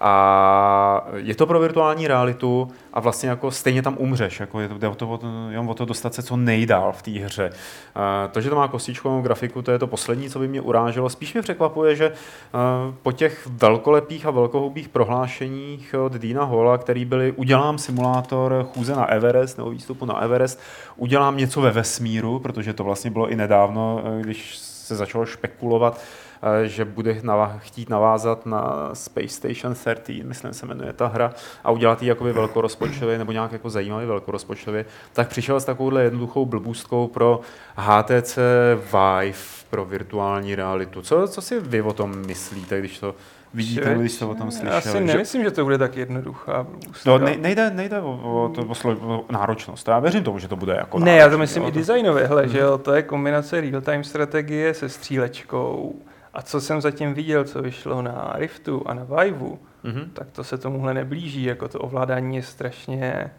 A je to pro virtuální realitu a vlastně jako stejně tam umřeš. Jako je to, jde o to, jenom o to dostat se co nejdál v té hře. A to, že to má kostičkovou grafiku, to je to poslední, co by mě uráželo. Spíš mě překvapuje, že a, po těch velkolepých a velkohubých prohlášeních od Dina Hola, který byli udělám simulátor chůze na Everest nebo výstupu na Everest, udělám něco ve vesmíru, protože to vlastně bylo i nedávno, eh, když se začalo špekulovat, eh, že bude nava- chtít navázat na Space Station 13, myslím se jmenuje ta hra, a udělat ji jakoby velkorozpočtově nebo nějak jako zajímavý velkorozpočtově, tak přišel s takovouhle jednoduchou blbůstkou pro HTC Vive, pro virtuální realitu. Co, co si vy o tom myslíte, když to vidíte, Že- když jste o tom slyšeli? Já si Že- nemyslím, že to bude tak jednoduchá. No, ne, nejde, nejde o, o, to, o, slo- o náročnost. Já věřím tomu, že to bude jako Ne, já to náročný, myslím jo, i designově, hele, že jo, to je kombinace real-time strategie se střílečkou. A co jsem zatím viděl, co vyšlo na Riftu a na Viveu, Mhm. tak to se tomuhle neblíží, jako to ovládání je strašně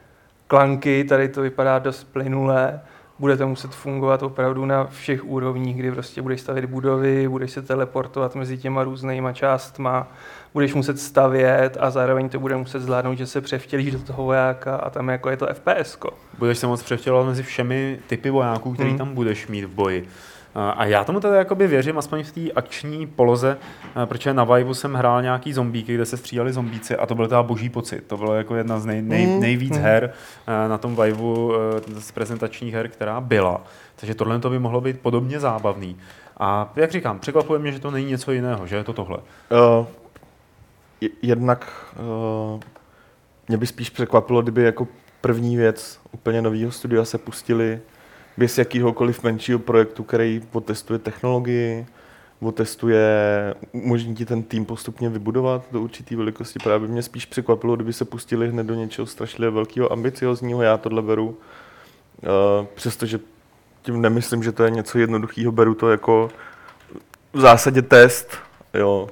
klanky, tady to vypadá dost plynulé, bude to muset fungovat opravdu na všech úrovních, kdy prostě budeš stavět budovy, budeš se teleportovat mezi těma různýma částma, budeš muset stavět a zároveň to bude muset zvládnout, že se převtělíš do toho vojáka a tam jako je to FPS. -ko. Budeš se moc převtělovat mezi všemi typy vojáků, který Hmm. tam budeš mít v boji. A- A já tomu teda jakoby věřím, aspoň v té akční poloze, a protože na Viveu jsem hrál nějaký zombíky, kde se stříleli zombíci a to byl teda boží pocit. To bylo jako jedna z nej, nej, Hmm. nejvíc Hmm. her a, na tom Viveu eh, z prezentačních her, která byla. Takže tohle to by mohlo být podobně zábavný. A jak říkám, překvapuje mě, že to není něco jiného, že je to tohle. Uh, je- jednak uh, mě by spíš překvapilo, kdyby jako první věc úplně nového studia se pustili bez jakýhokoliv menšího projektu, který otestuje technologii, otestuje, umožní ti ten tým postupně vybudovat do určité velikosti. Právě by mě spíš překvapilo, kdyby se pustili hned do něčeho strašně velkého, ambiciozního. Já tohle beru, uh, přestože tím nemyslím, že to je něco jednoduchého, beru to jako v zásadě test, jo,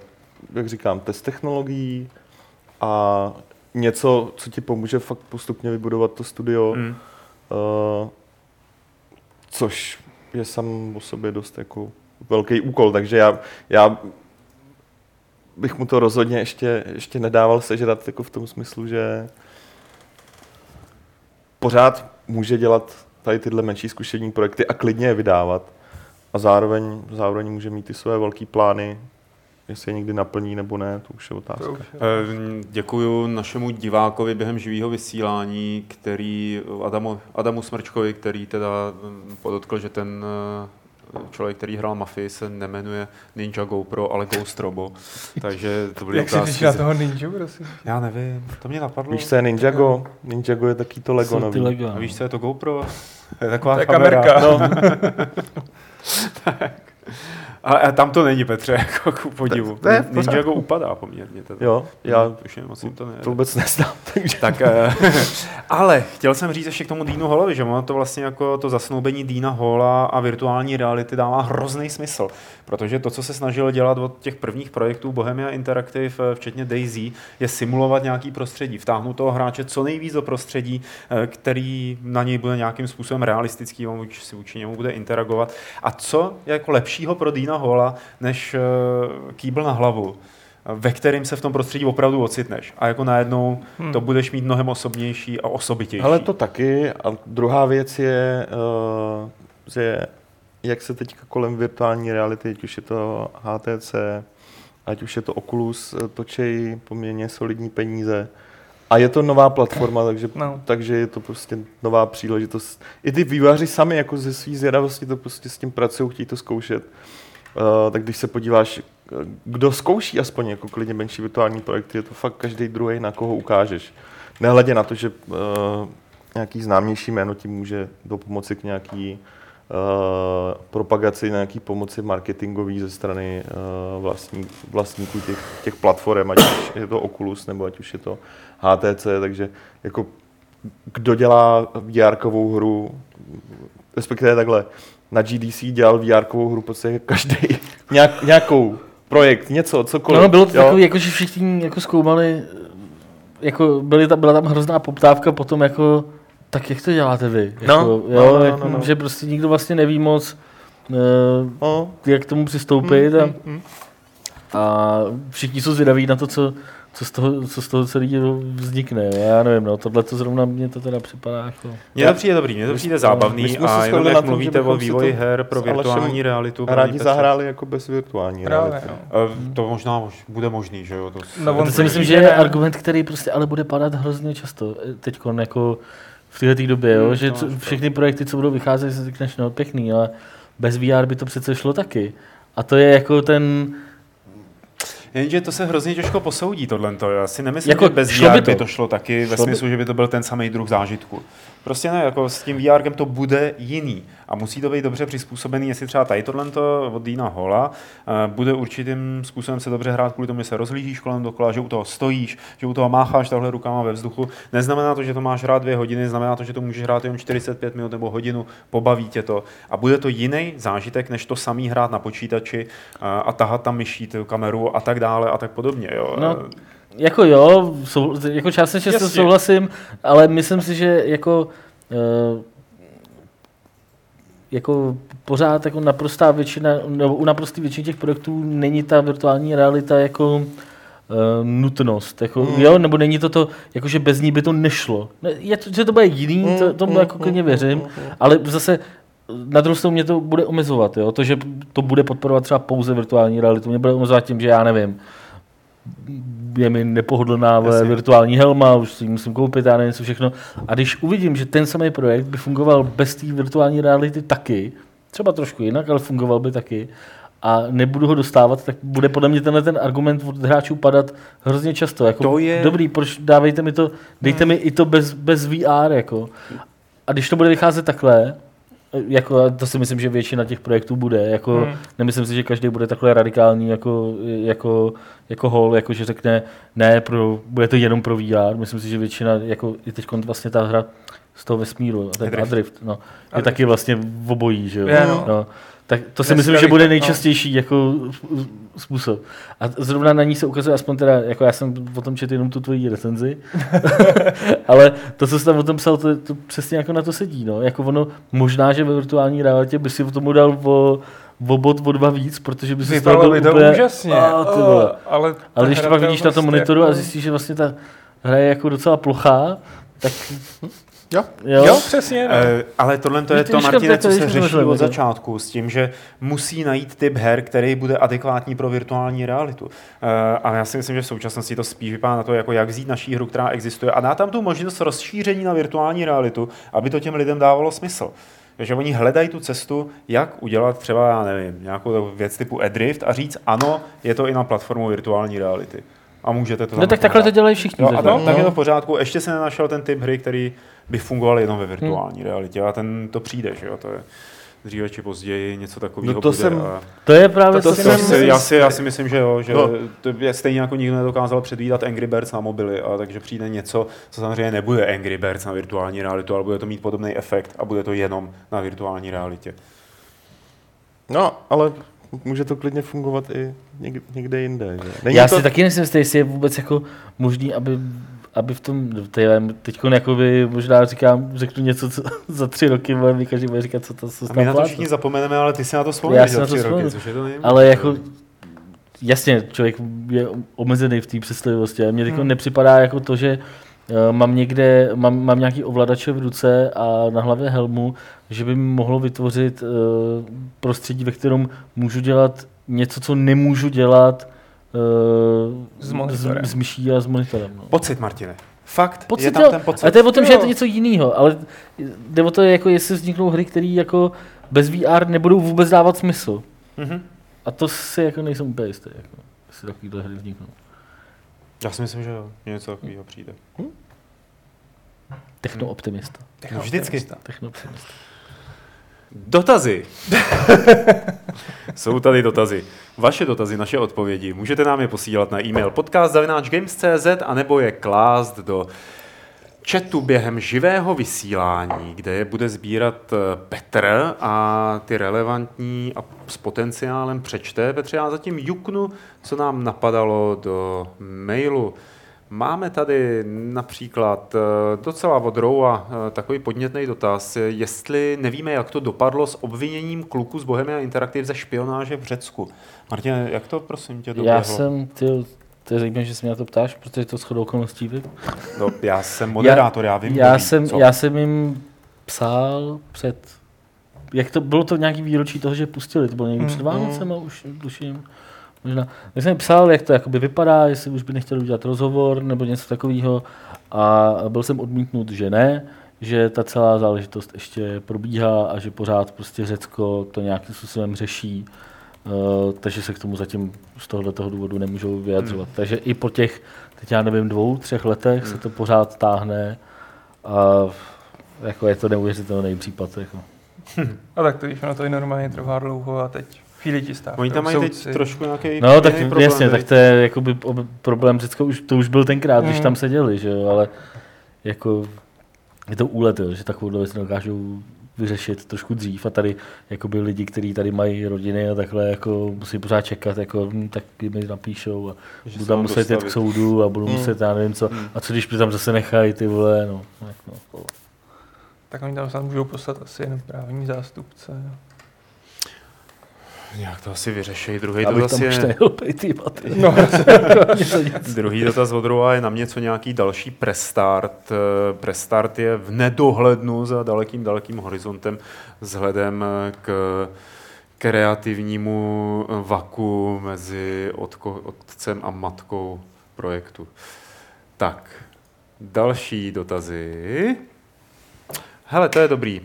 jak říkám, test technologií a něco, co ti pomůže fakt postupně vybudovat to studio, Mm. uh, což je sam o sobě dost jako velký úkol, takže já, já bych mu to rozhodně ještě, ještě nedával sežrat jako v tom smyslu, že pořád může dělat tady tyhle menší zkušení projekty a klidně je vydávat. A zároveň, zároveň může mít ty své velké plány jestli je někdy naplní nebo ne, to už je otázka. To už je. Eh, Děkuju našemu divákovi během živého vysílání, který Adamu, Adamu Smrčkovi, který teda mm, podotkl, že ten eh, člověk, který hrál Mafii, se nemenuje Ninja GoPro, ale Ghost Robo. Takže to byly Jak otázky. z- toho ninja, prosím? Já nevím, to mě napadlo. Víš, co je Ninjago? Ninjago je taky to Lego nový. Lego. A víš, co je to GoPro? Je taková To je kamera. kamerka. No, Ale a tam to není, Petře, jako ku podivu. To- to je. Ninjago upadá poměrně. Teda. jo, já Už je moc to nejde. to vůbec neznám, takže... Tak, eh, ale chtěl jsem říct ještě k tomu Dínu Hallovi, že ono to vlastně jako to zasnoubení Dína Hola a virtuální reality dává hrozný smysl, protože to, co se snažil dělat od těch prvních projektů Bohemia Interactive, eh, včetně Daisy, je simulovat nějaký prostředí, vtáhnout toho hráče co nejvíc do prostředí, eh, který na něj bude nějakým způsobem realistický, on už si vůči němu bude interagovat. A co je jako lepšího pro Dína Hola, než eh, kýbl na hlavu? ve kterým se v tom prostředí opravdu ocitneš. A jako najednou Hmm. to budeš mít mnohem osobnější a osobitější. Ale to taky. A druhá věc je, uh, že jak se teď kolem virtuální reality, ať už je to HTC, ať už je to Oculus, eh, točí poměrně solidní peníze. A je to nová platforma, takže, No. takže je to prostě nová příležitost. I ty vývojáři sami jako ze své zvědavosti to prostě s tím pracují, chtějí to zkoušet. Uh, tak když se podíváš, eh, kdo zkouší aspoň jako klidně menší virtuální projekty, je to fakt každý druhý, na koho ukážeš. Nehledě na to, že uh, nějaký známější jméno ti může do pomoci k nějaký uh, propagaci, nějaký pomoci marketingový ze strany uh, vlastní, vlastníků těch, těch platform, ať už je to Oculus nebo ať už je to HTC, takže jako kdo dělá VR-kovou hru, respektive takhle, na GDC dělal VR-kovou hru prostě každý nějak, nějakou projekt, něco, cokoliv. No, bylo to jo? takový, jako, že všichni jako zkoumali, jako byly tam, byla tam hrozná poptávka potom jako, tak jak to děláte vy? No, Jako, no, jo, no, no, jako, no, no. že prostě nikdo vlastně neví moc, eh, No, jak k tomu přistoupit a, mm, mm. a všichni jsou zvědaví na to, co, co z toho, co z toho celého vznikne. jo. Já nevím, no, tohle to zrovna mě to teda připadá jako... Mně to přijde dobrý, mně to přijde zábavný se a jenom jak tom, mluvíte o vývoji to her pro virtuální realitu. rádi Petře, zahráli jako bez virtuální Právě, reality. no. To možná mož- bude možný, že jo? To No, on To to si myslím, že je ne? argument, který prostě ale bude padat hrozně často teď jako v této době, jo? Hmm, že to co, všechny projekty, co budou vycházet, si řekneš, no pěkný, ale bez VR by to přece šlo taky. A to je jako ten, Jenže to se hrozně těžko posoudí tohle. Já si nemyslím, Jako že bez by by to. to šlo taky ve Šlo by- smyslu, že by to byl ten samý druh zážitku. Prostě ne, jako s tím VR to bude jiný. A musí to být dobře přizpůsobený, jestli třeba tady tohle od Dina Hola eh, bude určitým způsobem se dobře hrát kvůli tomu, že se rozhlížíš kolem dokola, že u toho stojíš, že u toho mácháš takhle rukama ve vzduchu. Neznamená to, že to máš hrát dvě hodiny, znamená to, že to můžeš hrát jenom 45 minut nebo hodinu, pobaví tě to. A bude to jiný zážitek, než to samý hrát na počítači eh, a tahat tam myší tu kameru a tak dále a tak podobně. Jo. No, jako jo, sou, jako částečně to souhlasím, ale myslím si, že jako uh, jako pořád jako naprostá většina, nebo u naprosté většiny těch projektů není ta virtuální realita jako uh, nutnost, jako, Mm. jo, nebo není to to, jako že bez ní by to nešlo. Ne, Je to, že to bude jiný, to, tomu Mm, jako mm, klidně mm, věřím, mm, mm. ale zase na druhou stranu mě to bude omezovat, jo? to, že to bude podporovat třeba pouze virtuální realitu, mě bude omezovat tím, že já nevím, je mi nepohodlná Jasně. virtuální helma, už si ji musím koupit, já nevím co všechno. A když uvidím, že ten samý projekt by fungoval bez té virtuální reality taky, třeba trošku jinak, ale fungoval by taky, a nebudu ho dostávat, tak bude podle mě tenhle ten argument od hráčů padat hrozně často. Jako, To je- Dobrý, proč dávejte mi to, dejte mi i to bez, bez VR. Jako. A když to bude vycházet takhle, jako, to si myslím, že většina těch projektů bude. Jako, Hmm. Nemyslím si, že každý bude takhle radikální jako, jako, jako hol, jako že řekne, ne, pro, bude to jenom pro VR. Myslím si, že většina, jako i teď vlastně ta hra z toho vesmíru, ten Adrift. Adrift, no, je Adrift. taky vlastně v obojí, že jo. Je, no. No. Tak to si myslím, že bude no. nejčastější jako způsob. A zrovna na ní se ukazuje, aspoň teda, jako já jsem o tom četl jenom tu tvoji recenzi, ale to, co jsi tam o tom psal, to, to přesně jako na to sedí. No. Jako ono, možná, že ve virtuální realitě by si v tomu dal o, o bod, o dva víc, protože by si z toho byl úplně, úžasně, A, ty vole. eh, ale, ta ale když to pak vidíš na tom hratelnost monitoru a jako- zjistíš, že vlastně ta hra je jako docela plochá, tak Jo. Jo, jo přesně. No. E, ale tohle to je to, Martine, to- co se řeší od začátku s tím, že musí najít typ her, který bude adekvátní pro virtuální realitu. E, a já si myslím, že v současnosti to spíš vypadá na to, jako jak vzít naší hru, která existuje a dá tam tu možnost rozšíření na virtuální realitu, aby to těm lidem dávalo smysl. Takže oni hledají tu cestu, jak udělat třeba, já nevím, nějakou věc typu Adrift a říct, ano, je to i na platformu virtuální reality. A můžete to No tak takhle to dělají všichni. Jo, a tak, tak je to v pořádku. Ještě se nenašel ten typ hry, který by fungoval jenom ve virtuální realitě. A ten to přijde, že jo? To je dříve či později něco takového No to bude. jsem- a To je právě To- to, to co to jsem- si, já, si, já si myslím, že jo, že No. to je stejně jako nikdo nedokázal předvídat Angry Birds na mobily, a takže přijde něco, co samozřejmě nebude Angry Birds na virtuální realitu, ale bude to mít podobný efekt a bude to jenom na virtuální realitě. No, ale může to klidně fungovat i někde, někde jinde. Že? Není Já to... si taky nejsem jistý, jestli je vůbec jako možný, aby, aby v tom, teď jakoby možná říkám, řeknu něco, co za tři roky bude mi každý bude říkat, co to co A my na to všichni zapomeneme, ale ty si na to Já vzpomeneš si za na to tři roky, což je to nejlepší. Ale jako, jasně, člověk je omezený v té představivosti. A mně teď Hmm. nepřipadá jako to, že eh, mám někde, mám, mám nějaký ovladače v ruce a na hlavě helmu, že by mi mohlo vytvořit eh, prostředí, ve kterém můžu dělat něco, co nemůžu dělat eh, S monitorem. s, s myší a s monitorem. No. Pocit, Martine. Fakt, Pocit, je tam jo, ten pocit. Ale to je o tom, že je to Jo. něco jiného, ale jde o to, jako jestli vzniknou hry, které jako bez VR nebudou vůbec dávat smysl. Mhm. A to si jako nejsem úplně jistý, jako, jestli takovýhle hry vzniknou. Já si myslím, že jo, něco takového přijde. Techno-optimista. No, vždycky. Techno-optimista. Dotazy. Jsou tady dotazy. Vaše dotazy, naše odpovědi. Můžete nám je posílat na e-mail podcast.games.cz a nebo je klást do chatu během živého vysílání, kde je bude sbírat eh, Petr a ty relevantní a s potenciálem přečte. Petře, já zatím juknu, co nám napadalo do mailu. Máme tady například eh, docela od Roua eh, takový podnětný dotaz, jestli nevíme, jak to dopadlo s obviněním kluku z Bohemia Interactive ze špionáže v Řecku. Martin, jak to prosím tě doběhlo? Já jsem, ty, to je zajímavé, že se mě na to ptáš, protože to shodou okolností vím. No, já jsem moderátor, já, vím. já, kdo ví, jsem, co. já jsem jim psal před, jak to, bylo to nějaký výročí toho, že pustili, to bylo někdy Mm, před Vánocema už, tuším. Možná. Já jsem jim psal, jak to jakoby vypadá, jestli už by nechtěli udělat rozhovor nebo něco takového a byl jsem odmítnut, že ne, že ta celá záležitost ještě probíhá a že pořád prostě Řecko to nějakým způsobem řeší, uh, takže se k tomu zatím z tohoto toho důvodu nemůžou vyjadřovat. Hmm. Takže i po těch, teď já nevím, dvou, třech letech se to pořád táhne a jako je to neuvěřitelný případ. Jako. A tak to víš, ono to i normálně trvá dlouho a teď chvíli ti stávka. Oni tam mají teď trošku nějaký No tak problém, jasně, tak to je jakoby ob- problém Řecka, už, to už byl tenkrát, když Mm. tam seděli, že jo, ale jako je to úlet, jo, že takovou věc dokážou vyřešit trošku dřív a tady jakoby lidi, kteří tady mají rodiny a takhle jako musí pořád čekat, jako hm, tak mi napíšou a Že budu se tam muset jít k dostavit. soudu a budu Mm. muset, já nevím co, Mm. a co když mě tam zase nechají ty vole, no. tak no. Tak oni tam snad můžou poslat asi jenom právní zástupce. no. Nějak to asi vyřeší. Druhý Abych dotaz, tam je. No, druhý dotaz od Roa je na mě co nějaký další prestart. Eh, Prestart je v nedohlednu za dalekým, dalekým horizontem vzhledem eh, k kreativnímu eh, vaku mezi otko, otcem a matkou projektu. Tak, další dotazy. Hele, to je dobrý.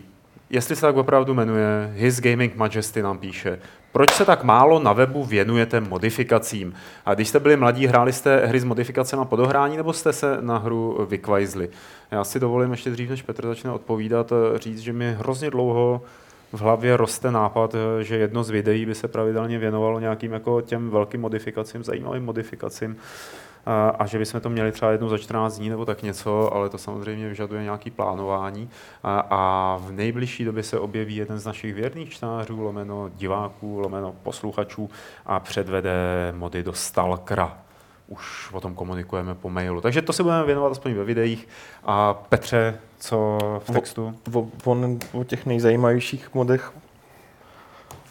Jestli se tak opravdu jmenuje, His Gaming Majesty nám píše, proč se tak málo na webu věnujete modifikacím? A když jste byli mladí, hráli jste hry s modifikacemi po dohrání, nebo jste se na hru vykvajzli? Já si dovolím ještě dřív, než Petr začne odpovídat, eh, říct, že mi hrozně dlouho v hlavě roste nápad, eh, že jedno z videí by se pravidelně věnovalo nějakým jako těm velkým modifikacím, zajímavým modifikacím a, a že bychom to měli třeba jednou za 14 dní nebo tak něco, ale to samozřejmě vyžaduje nějaký plánování a, a v nejbližší době se objeví jeden z našich věrných čtenářů, lomeno diváků, lomeno posluchačů a předvede mody do Stalkera. Už o tom komunikujeme po mailu. Takže to se budeme věnovat aspoň ve videích. A Petře, co v O- textu? O, on, o těch nejzajímavějších modech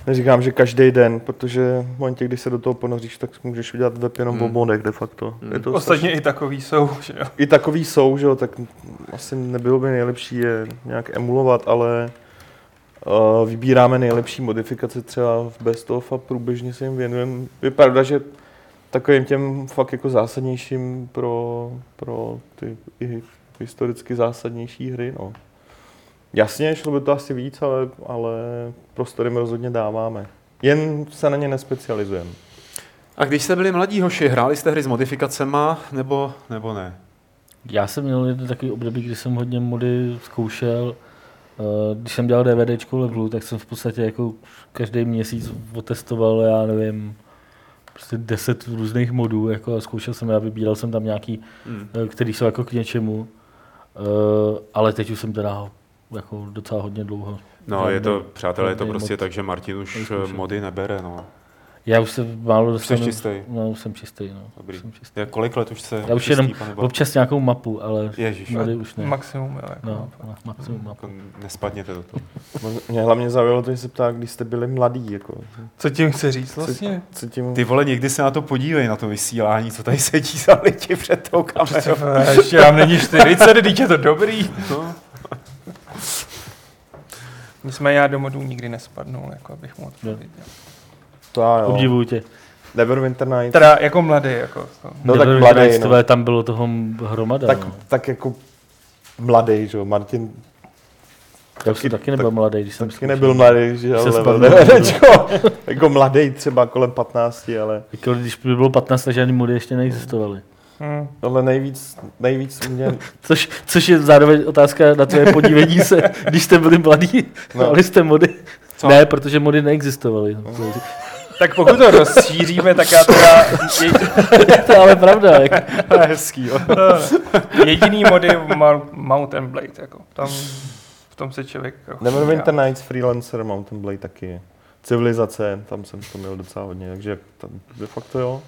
Neříkám, že každý den, protože v momentě, kdy se do toho ponoříš, tak můžeš udělat web jenom Hmm. o modech de facto. Hmm. Je to Ostatně i takový jsou, že jo. I takový jsou, že jo, tak asi nebylo by nejlepší je nějak emulovat, ale uh, vybíráme nejlepší modifikace třeba v Best of a průběžně se jim věnujeme. Je pravda, že takovým těm fakt jako zásadnějším pro, pro ty i historicky zásadnější hry, no. Jasně, šlo by to asi víc, ale, ale prostor jim rozhodně dáváme. Jen se na ně nespecializujeme. A když jste byli mladí hoši, hráli jste hry s modifikacema nebo, nebo ne? Já jsem měl jeden takový období, kdy jsem hodně mody zkoušel. Eh, Když jsem dělal DVDčko levelu, tak jsem v podstatě jako každý měsíc otestoval, já nevím, prostě 10 různých modů, jako a zkoušel jsem, já vybíral jsem tam nějaký, Hmm. eh, který jsou jako k něčemu, Eh, ale teď už jsem teda jako docela hodně dlouho. No, je to, přátelé, je to prostě mod tak, že Martin už mody nebere, no. Já už se málo dostanu. Jsi čistý. No, už jsem čistý, no. Dobrý. Jsem čistý. Jak kolik let už se Já už čistý, jenom? Občas nějakou mapu, ale Ježiš, mody už ne. Maximum, jo. Jako, No, ma- maximum mapu. jako nespadněte do toho. Mě hlavně zaujalo to, že se ptá, když jste byli mladí, jako, Co tím chce říct vlastně? co tím... Ty vole, někdy se na to podívej, na to vysílání, co tady sedí za lidi před tou kamerou. Ještě vám není 40, teď je to dobrý. No. Nicméně já do modů nikdy nespadnul, jako abych mu odpověděl. To já, jo. Obdivuju tě. Neverwinter Nights. Teda jako mladý, jako. To. No tak Nebyl mladý, Nights, no. tvé, Tam bylo toho hromada. tak, no. tak jako mladý, že jo, Martin Já už jsem taky nebyl mladý, když jsem taky nebyl mladý, že jo, Se ale spadnul. DVDčko. jako mladý třeba kolem 15, ale, Jako, když by bylo 15, tak žádný mody ještě neexistovaly. Hm. ale nejvíc, nejvíc mě, Což, což je zároveň otázka na tvoje podívení se, když jste byli mladí, No. ale jste mody. Co? Ne, protože mody neexistovaly. No. Tak pokud to rozšíříme, tak já teda je, to je ale pravda. Jako. To je hezký, jo. jediný mody Mou- Mount and Blade, jako. Tam v tom se člověk... Neverwinter Nights, Freelancer, Mountain Blade taky je. Civilizace, tam jsem to měl docela hodně, takže tam de facto jo.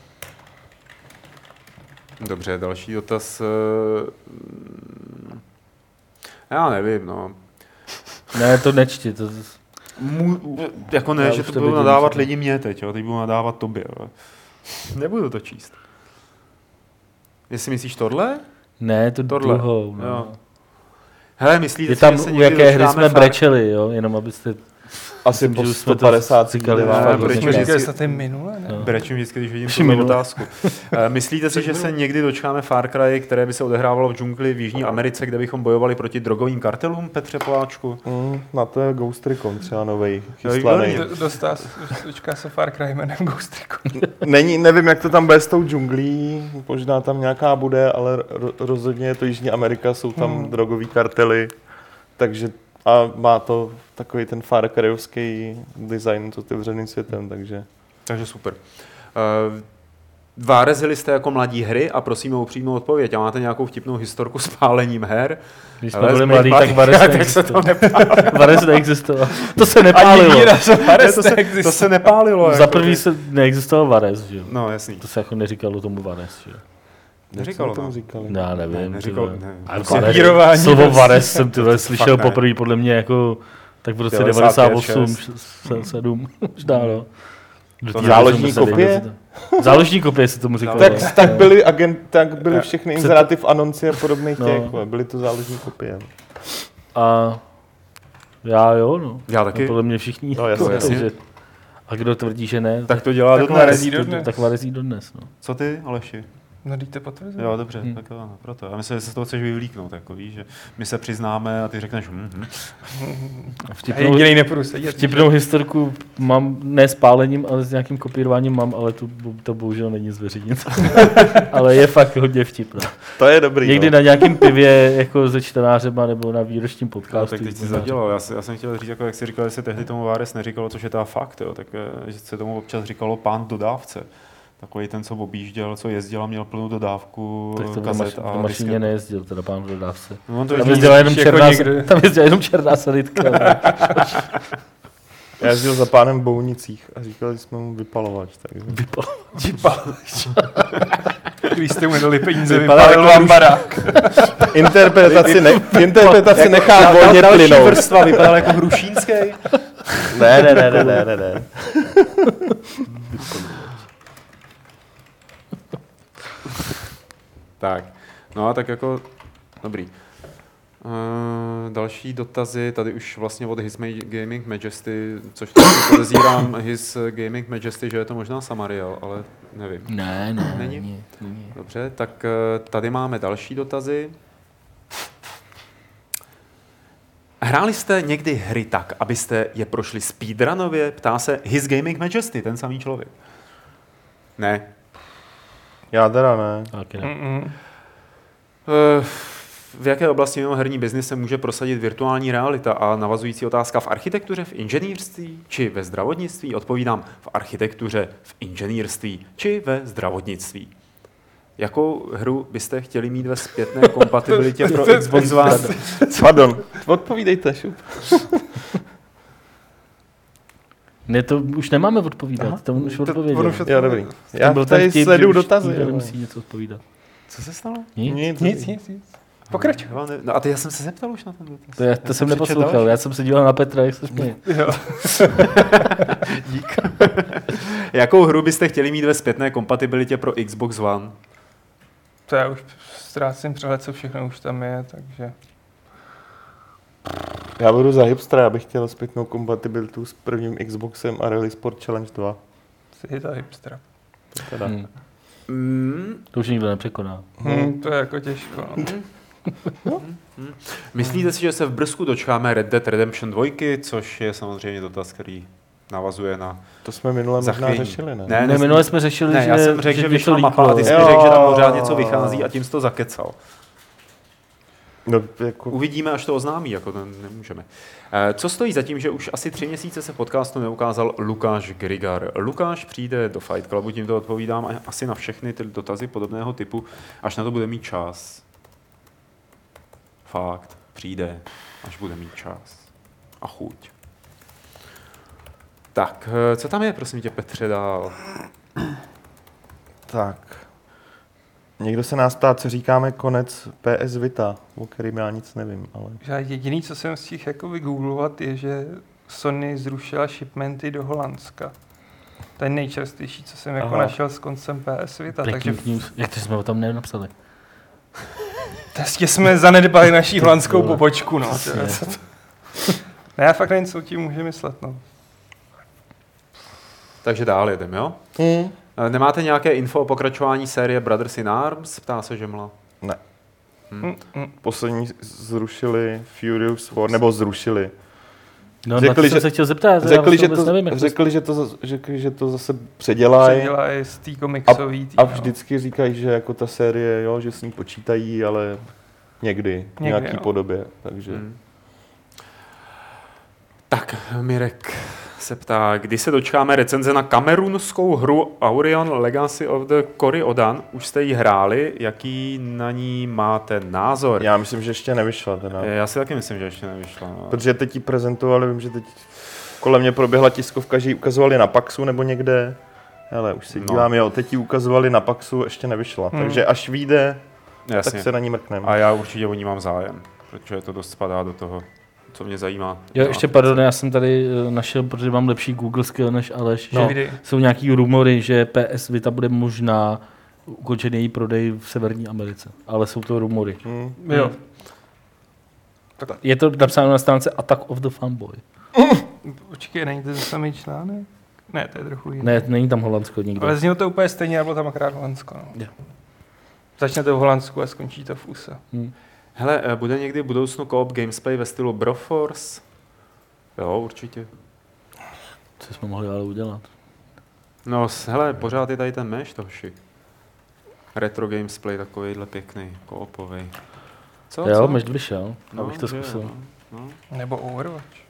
Dobře, další dotaz. eh, Já nevím, no. Ne, to nečti. To, Mu, jako ne, Já že to vidím, nadávat lidi mě teď, jo, teď budu nadávat tobě. Jo. Nebudu to číst. Jestli myslíš tohle? ne, to Tohle, druhou. jo. No. Hele, myslíte, Je tam, že se u jaké hry jsme fakt- brečeli, jo? jenom abyste... Asi po že už jsme to 150 říkali dílech. vám. Ne, Ne, proč mi říkali minule, ne? No. brečím vždycky, když vidím minuty. otázku. Eh, Myslíte si, že se někdy dočkáme Far Cry, které by se odehrávalo v džungli v Jižní Americe, kde bychom bojovali proti drogovým kartelům, Petře Poláčku? Mm, na to je Ghost Recon třeba novej, chystaný. Do- Dostá, se- dočká se Far Cry jménem Ghost Recon. Není, nevím, jak to tam bude s tou džunglí, možná tam nějaká bude, ale ro- rozhodně je to Jižní Amerika, jsou tam Hmm. drogový kartely, takže a má to takový ten Far Cryovský design s otevřeným světem, takže Takže super. Uh, Várezili jste jako mladí hry a prosím o upřímnou odpověď. A máte nějakou vtipnou historku s pálením her? Když jsme byli mladí, tak se to neexistoval. To se Ani nepálilo. Ne, Fares to, se, to se nepálilo. Za jako, prvý se neexistoval Vares, že jo? No, jasný. To se jako neříkalo tomu Vares, že jo? Neříkalo, jsme no. tomu říkali. Já nevím. Ne, neříkal- ne. Ale Prostě Vares- Slovo prostě. Vares jsem tyhle To slyšel poprvé podle mě jako tak v roce 95, 98, 7, možná no. To záložní kopie? Záložní kopie se tomu říkalo. Tak, tak byly, agent, tak byly všechny Před- inzeráty v anonci a podobných No. těch, byly to záložní kopie. A já jo, no. Já No, taky. podle mě všichni. No, jasně. Takže- A kdo tvrdí, že ne, Tak to dělá Tak dodnes. tak Varezí dodnes. No. Co ty, Aleši? No, dejte potvrzení. Jo, dobře, Hmm. tak jo, no, proto. Já myslím, že se z toho chceš vyvlíknout, jako víš, že my se přiznáme a ty řekneš, hm, hm. A A Vtipnou, nepůjdu sedět. vtipnou historku mám ne s pálením, ale s nějakým kopírováním mám, ale to, to bohužel není zveřejnit. ale je fakt hodně vtipná. To je dobrý. Někdy no. na nějakém pivě jako se čtenářema nebo na výročním No, podcastu. tak teď si možná zadělal. Já, já, jsem chtěl říct, jako jak jsi říkal, že se tehdy tomu Váres neříkalo, což je ta fakt, jo, tak eh, že se tomu občas říkalo pán dodávce. Takový ten, co objížděl, co jezdil a měl plnou dodávku Tak to kazet maš, a mašině disket. nejezdil, teda pán v dodávce. No, on to Tam jezdil, jezdila jenom jako černá, někde. tam jezdila jenom černá sanitka. Já jezdil za pánem v Bounicích a říkali jsme mu vypalovač. Takže. Vypalovač. Když jste mu dali peníze, vypalil jako vám barák. Interpretaci, ne, interpretaci nechá volně další plynout. vrstva vypadal jako hrušínský. Ne, ne, ne, ne, ne, ne, ne. Tak, no a tak jako, dobrý. Uh, další dotazy, tady už vlastně od His Gaming Majesty, což podezírám His Gaming Majesty, že je to možná Samariel, ale nevím. Ne, ne, Není? není. není. Dobře, tak eh, tady máme další dotazy. Hráli jste někdy hry tak, abyste je prošli speedrunově? Ptá se His Gaming Majesty, ten samý člověk. Ne. Já teda ne. Taky ne. Mm-mm. Eh, V jaké oblasti mimo herní biznis se může prosadit virtuální realita a navazující otázka v architektuře, v inženýrství či ve zdravotnictví? Odpovídám v architektuře, v inženýrství či ve zdravotnictví. Jakou hru byste chtěli mít ve zpětné kompatibilitě pro Xbox One? Pardon, odpovídejte, šup. Ne, to už nemáme odpovídat, Aha. to on už To- odpověděl. on už Jo, dobrý. To Já byl tady vtip, sleduju že dotazy. nikdo jo. Nemusí něco odpovídat. Co se stalo? Nic? Nic, Nic, nic, nic. Já ne- No a ty já jsem se zeptal už na ten dotaz. To, já, Já to jsem přečetl neposlouchal, já jsem se díval na Petra, jak se směje. Jo. Dík. Jakou hru byste chtěli mít ve zpětné kompatibilitě pro Xbox One? To já už ztrácím přehled, co všechno už tam je, takže... Já budu za hipstra, já bych chtěl zpětnou kompatibilitu s prvním Xboxem a Rally Sport Challenge 2. Jsi ta hipstera. To teda. Hmm. Mm, To už nikdo nepřekoná. Hmm, to je jako těžko. No. myslíte si, že se v Brzku dočkáme Red Dead Redemption 2, což je samozřejmě dotaz, který navazuje na To jsme minule možná řešili, ne? Ne, Ne, ne, minule jsme řešili, ne, že, já jsem řekl, že, že vyšla mapa a ty jsi řekl, že tam pořád něco vychází a tím jsi to zakecal. No, jako, Uvidíme, až to oznámí, jako to nemůžeme. Eh, Co stojí za tím, že už asi tři měsíce se podcastu neukázal Lukáš Grigar? Lukáš přijde do Fight Clubu, tím to odpovídám a- asi na všechny ty dotazy podobného typu, až na to bude mít čas. Fakt, přijde, až bude mít čas. A chuť. Tak, eh, co tam je, prosím tě, Petře, dál? tak. Někdo se nás ptá, co říkáme konec PS Vita, o kterým já nic nevím, ale... Já jediný, co jsem stihl jako vygooglovat, je, že Sony zrušila shipmenty do Holandska. To je nejčerstvější, co jsem jako Aha. našel s koncem PS Vita. Takže news. Jak to jsme o tom nenapsali? Prostě jsme zanedbali naší holandskou pobočku, no. Ne, já fakt nevím, co tím může myslet, no. Takže dál jedem, jo? Hmm. Eh, Nemáte nějaké info o pokračování série Brothers in Arms? Ptá se Žemla. Ne. Mm, mm. Poslední zrušili Furious 4, nebo zrušili. No, Řekli, že- jsem se chtěl zeptat. Řekli, že to, nevím, řekli, že to, řekli, že to zase předělají. Předělají z té komiksové tý, A no. vždycky říkají, že jako ta série, jo, že s ní počítají, ale někdy, v Někdy, nějaký jo. podobě. Takže Hmm. Tak, Mirek se ptá, kdy se dočkáme recenze na kamerunskou hru Aurion Legacy of the Cory Odan. Už jste ji hráli, jaký na ní máte názor? já myslím, že ještě nevyšla teda. Eh, Já si taky myslím, že ještě nevyšla. No. Protože teď ji prezentovali, vím, že teď kolem mě proběhla tiskovka, že ji ukazovali na Paxu nebo někde. Ale už si No. dívám, jo, teď ji ukazovali na Paxu, ještě nevyšla. Hmm. Takže až vyjde, Jasně. tak se na ní mrkneme. A já určitě o ní mám zájem, protože to dost spadá do toho, co mě zajímá. Jo, ještě pardon, já jsem tady eh, našel, protože mám lepší Google skill než Aleš, No. že jsou nějaký rumory, že PS Vita bude možná ukončen její prodej v Severní Americe. Ale jsou to rumory. Hmm. Jo. Je to napsáno na stránce Attack of the Fanboy. Počkej, není to samý článek? Ne, to je trochu jiný. Ne, není tam Holandsko nikdo. Ale znělo to úplně stejně, ale bylo tam akorát Holandsko. No. Jo. Začne to v Holandsku a skončí to v USA. Hm. Hele, eh, bude někdy v budoucnu co-op gamesplay ve stylu Broforce? Jo, určitě. Co jsme mohli ale udělat? No, hele, pořád je tady ten meš, toši. Retro gamesplay takovýhle pěkný, koopový. Co? jo, co? Vyšel, no, abych to zkusil. no, no. Nebo Overwatch.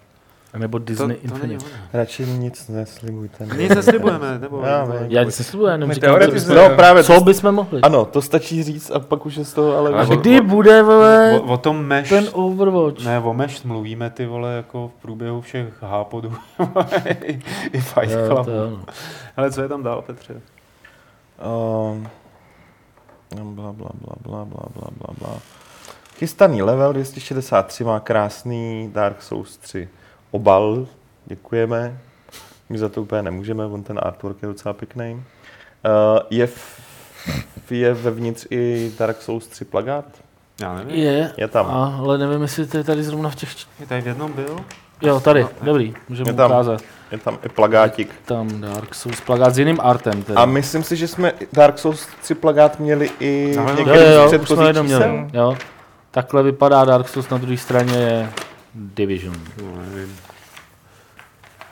A nebo Disney to, to ono. Radši nic neslibujte. Nic neslibujeme, nebo... Já nebo- vím. Já nic neslibuji, jenom My říkám, co, bychom, No právě, co bychom mohli. ano, to stačí říct a pak už je z toho, ale... Ale A o- kdy bude, vole, O, o tom meš... ten Overwatch? Ne, o meš mluvíme ty vole jako v průběhu všech hápodů i, i Fight no. Ale co je tam dál, Petře? Um, bla, bla, bla, bla, bla, bla, bla, bla. Chystaný level 263 má krásný Dark Souls 3 obal, děkujeme. My za to úplně nemůžeme, on ten artwork je docela pěkný. Uh, je, v, je vevnitř i Dark Souls 3 plagát? Já nevím. Je, Je tam. A, ale nevím, jestli to je tady zrovna v těch... Je tady v jednom byl? Jo, tady, dobrý, můžeme Je tam. ukázat. Je tam i plagátik. Tam Dark Souls plagát s jiným artem. Tedy. A myslím si, že jsme Dark Souls 3 plagát měli i No, v jo, jo, jsme měli. Jo. Takhle vypadá Dark Souls, na druhé straně je Division. No, nevím.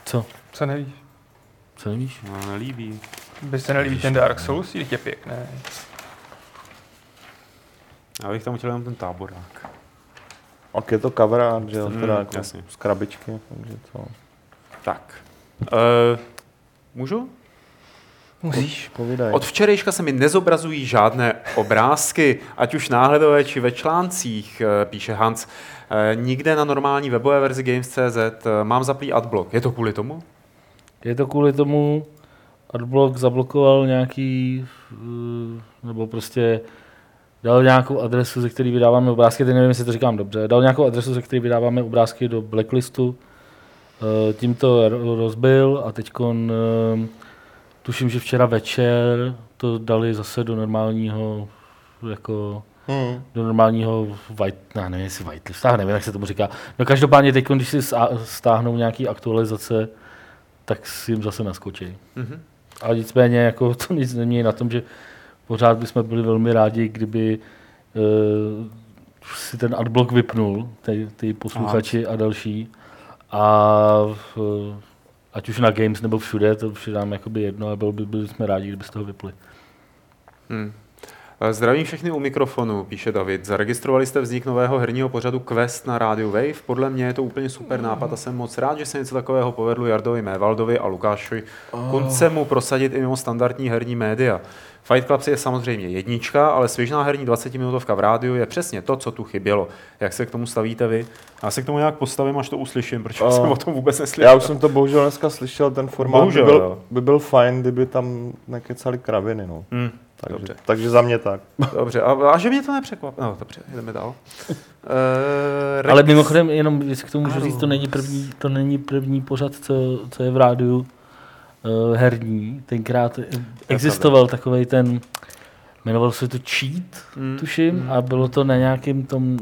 Co? Co nevíš? Co nevíš? No, nelíbí. By se nelíbí ten Dark Souls, je pěkné. Já bych tam chtěl jenom ten táborák. Ok, je to cover art, že jo, Mm, teda jako jasně. z krabičky, takže to... Tak. Uh, můžu? Musíš. Povídaj. Od včerejška se mi nezobrazují žádné obrázky, ať už náhledové či ve článcích, eh, píše Hans. Eh, Nikde na normální webové verzi Games.cz eh, mám zaplý adblock. Je to kvůli tomu? Je to kvůli tomu, Adblock zablokoval nějaký, eh, nebo prostě dal nějakou adresu, ze které vydáváme obrázky, teď nevím, jestli to říkám dobře, dal nějakou adresu, ze které vydáváme obrázky do blacklistu, tím to ro- rozbil a teď tuším, že včera večer to dali zase do normálního jako Hmm. do normálního white, ne, nevím, jestli whitelist, já nevím, jak se tomu říká. No každopádně teď, když si stáhnou nějaký aktualizace, tak si jim zase naskočí. Mhm. Ale nicméně jako to nic nemění na tom, že pořád bychom byli velmi rádi, kdyby uh, si ten adblock vypnul, ty, ty posluchači a další. A uh, ať už na Games nebo všude, to už je nám jakoby jedno a byl by, byli jsme rádi, kdyby z toho vypli. Hmm. Eh, Zdravím všechny u mikrofonu, píše David. Zaregistrovali jste vznik nového herního pořadu Quest na rádiu Wave. Podle mě je to úplně super nápad a jsem moc rád, že se něco takového povedlo Jardovi Mévaldovi a Lukášovi Kuncemu prosadit i mimo standardní herní média. Fight Club je samozřejmě jednička, ale svěžná herní 20-minutovka v rádiu je přesně to, co tu chybělo. Jak se k tomu stavíte vy? Já se k tomu nějak postavím, až to uslyším, protože A- jsem o tom vůbec neslyšel. Já už jsem to bohužel dneska slyšel, ten formát Bohužel, by, byl, jo. by byl fajn, kdyby tam nekecali kraviny, no. Hmm. Takže, Dobře. takže za mě tak. Dobře, a, a že mě to nepřekvapilo. No, dobře, jdeme dál. Uh, Ale mimochodem, jenom jestli k tomu můžu Ano. říct, to není první, to není první pořad, co, co je v rádiu uh, herní. Tenkrát existoval takový ten, jmenoval se to Cheat, Mm, tuším, mm. a bylo to na nějakém tom uh,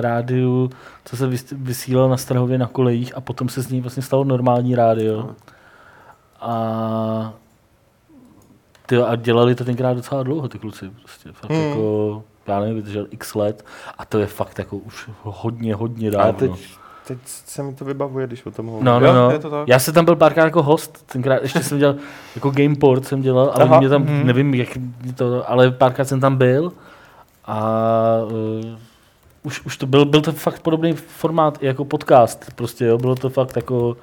rádiu, co se vys- vysílal na Strahově na kolejích a potom se z něj vlastně stalo normální rádio. A, ty, a dělali to tenkrát docela dlouho, ty kluci. Prostě, fakt Hmm. jako, já nevím, vydržel x let a to je fakt jako už hodně, hodně dávno. teď, teď se mi to vybavuje, když o tom hovořím. No, no, Jo, no. je to tak. Já jsem tam byl párkrát jako host, tenkrát ještě jsem dělal, jako gameport jsem dělal, ale Aha, mě tam, mhm. nevím, jak to, ale párkrát jsem tam byl a uh, už, už to byl, byl to fakt podobný formát jako podcast, prostě jo, bylo to fakt jako,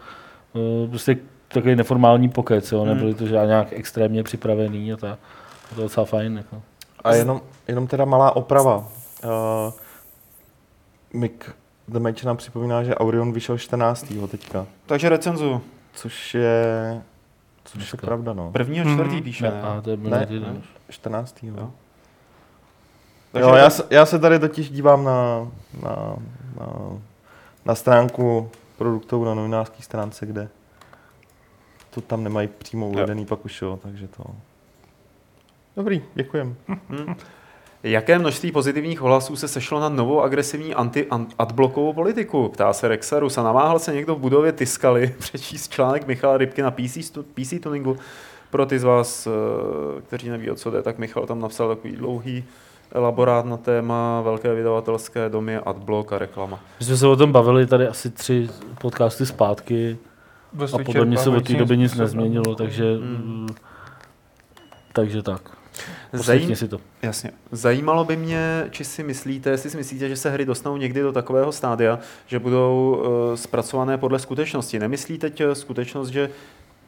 uh, prostě takový neformální pokec, jo, Hmm. nebyly to žádný nějak extrémně připravený a tak. To bylo docela fajn, jako. A jenom, jenom teda malá oprava. Uh, Mick The Match nám připomíná, že Aurion vyšel 14. teďka, Takže recenzu. což je, což je Dneska. pravda, no. Prvního čtvrtý píše, Ne, a to je Ne, ne. 14. Jo. Jo. Takže Jo, je já, já se tady totiž dívám na, na, na, na stránku produktů na novinářské stránce, kde to tam nemají přímo uvedený pak už, jo, takže to... Dobrý, děkujem. Jaké množství pozitivních ohlasů se sešlo na novou agresivní anti-adblokovou politiku? Ptá se Rexarus a namáhal se někdo v budově Tiskali přečíst článek Michala Rybky na PC, stu- PC tuningu. Pro ty z vás, eh, kteří neví, o co jde, tak Michal tam napsal takový dlouhý elaborát na téma velké vydavatelské domy, adblock a reklama. My jsme se o tom bavili tady asi tři podcasty zpátky Dost a podle mě se od té doby nic nezměnilo, takže, Mm. mm. takže tak. Zajím, si to. Jasně. Zajímalo by mě, či si myslíte, jestli si myslíte, že se hry dostanou někdy do takového stádia, že budou uh, zpracované podle skutečnosti. Nemyslí teď eh, skutečnost, že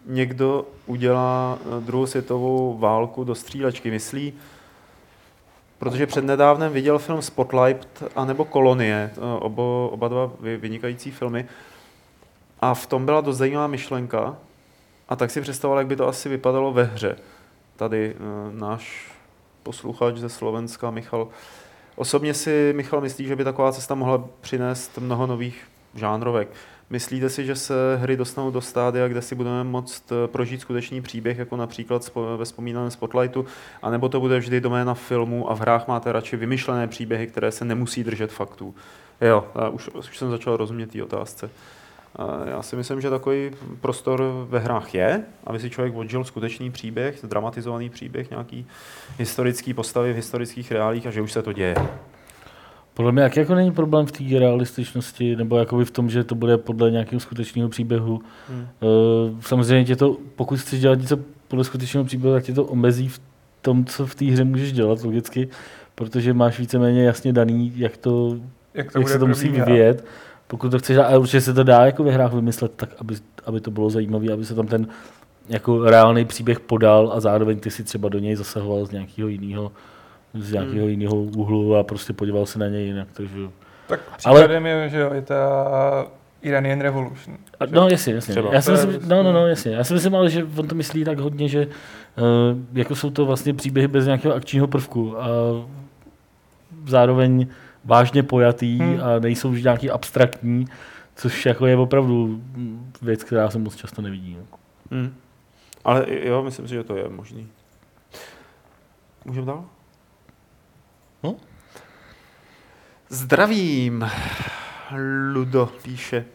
někdo udělá eh, druhou světovou válku do střílečky? Myslí, protože přednedávnem viděl film Spotlight anebo Kolonie, eh, obo, oba dva vy- vynikající filmy, a v tom byla dost zajímavá myšlenka, a tak si představoval, jak by to asi vypadalo ve hře. Tady eh, náš posluchač ze Slovenska, Michal. Osobně si Michal myslí, že by taková cesta mohla přinést mnoho nových žánrovek. Myslíte si, že se hry dostanou do stádia, kde si budeme moct eh, prožít skutečný příběh, jako například ve vzpomínaném Spotlightu, anebo to bude vždy doména filmu a v hrách máte radši vymyšlené příběhy, které se nemusí držet faktů? Jo, a už, už jsem začal rozumět té otázce. A Já si myslím, že takový prostor ve hrách je, aby si člověk odžil skutečný příběh, dramatizovaný příběh, nějaký historický postavy v historických reálích a že už se to děje. Podle mě jak jako není problém v té realističnosti, nebo jakoby v tom, že to bude podle nějakého skutečného příběhu. Hmm. Uh, samozřejmě tě to, pokud chceš dělat něco podle skutečného příběhu, tak tě to omezí v tom, co v té hře můžeš dělat logicky, protože máš víceméně jasně daný, jak to, Jak to jak bude se to musí vyvíjet. Pokud to chceš, a určitě se to dá jako ve hrách vymyslet tak, aby, aby to bylo zajímavé, aby se tam ten jako reálný příběh podal a zároveň ty si třeba do něj zasahoval z nějakého jiného z nějakého Hmm. jiného úhlu a prostě podíval se na něj jinak. Takže... Tak Ale- je, že jo, je ta Iranian Revolution. A, no jasně, jasně. Třeba. Já si myslím, prostě- no, no, no, jasně. Já si myslím ale, že on to myslí tak hodně, že uh, jako jsou to vlastně příběhy bez nějakého akčního prvku a zároveň vážně pojatý Hmm. a nejsou už nějaký abstraktní, což jako je opravdu věc, která se moc často nevidí. No. Hmm. Ale jo, myslím si, že to je možný. Můžeme dál? No. Zdravím, Ludo píše,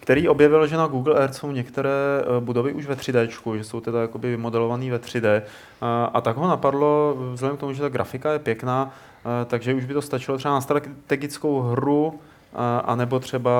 který objevil, že na Google Earth jsou některé eh, budovy už ve 3D, že jsou teda jakoby vymodelované ve 3D. A, a tak ho napadlo, vzhledem k tomu, že ta grafika je pěkná, eh, takže už by to stačilo třeba na strategickou hru, a, a nebo třeba,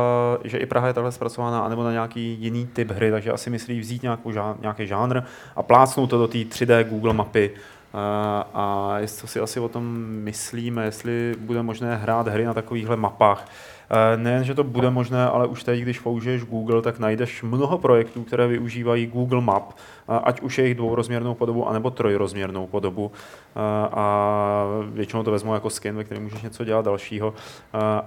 že i Praha je takhle zpracovaná, anebo na nějaký jiný typ hry, takže asi myslí vzít nějakou, nějaký žánr a plácnout to do té 3D Google mapy. A, a jestli si asi o tom myslíme, jestli bude možné hrát hry na takovýchhle mapách. Eh, Nejen, že to bude možné, ale už teď, když použiješ Google, tak najdeš mnoho projektů, které využívají Google Map, a ať už jejich dvourozměrnou podobu, anebo trojrozměrnou podobu. A- A většinou to vezmu jako skin, ve kterém můžeš něco dělat dalšího.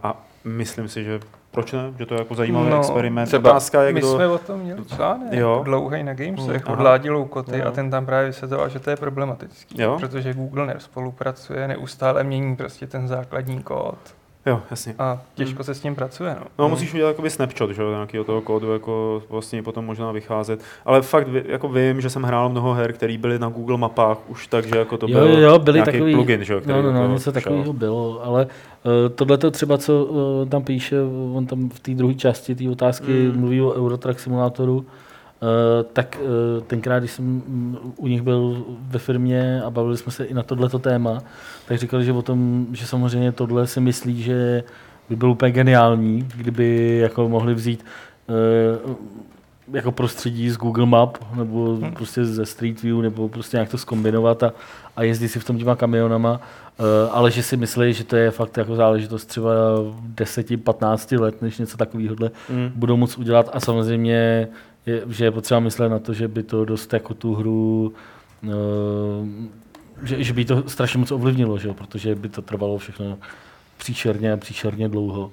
A- myslím si, že proč ne? Že to je jako zajímavý No, experiment. třeba Otázka je, My kdo... jsme o tom měli článek, Jo. jo. dlouhý na Gamesech, Aha. od Ládi Loukoty Jo. a ten tam právě vysvětloval, že to je problematický, Jo. protože Google nespolupracuje, neustále mění prostě ten základní kód Jo, jasně. a těžko se s tím pracuje. No. No, musíš udělat jakoby snapshot, že jo, nějakého toho kódu, jako vlastně potom možná vycházet. Ale fakt jako vím, že jsem hrál mnoho her, které byly na Google mapách už tak, že jako to Jo, byl jo, jo, byly nějaký takový, plugin, že jo, který no, no, no, toho něco šel. takového bylo, ale uh, tohle to třeba, co uh, tam píše, on tam v té druhé části té otázky Mm. mm. mluví o Eurotrack simulátoru, tak uh, tenkrát, když jsem mm, u nich byl ve firmě a bavili jsme se i na tohleto téma, tak říkali, že o tom, že samozřejmě tohle si myslí, že by bylo úplně geniální, kdyby jako mohli vzít uh, jako prostředí z Google Map nebo Hmm. prostě ze Street View nebo prostě nějak to zkombinovat a, a jezdit si v tom těma kamionama, uh, ale že si myslí, že to je fakt jako záležitost třeba 10-15 let, než něco takového Mm. budou moc udělat a samozřejmě je, že je potřeba myslet na to, že by to dost jako tu hru uh, že, že by to strašně moc ovlivnilo, že jo? protože by to trvalo všechno příšerně a příšerně dlouho.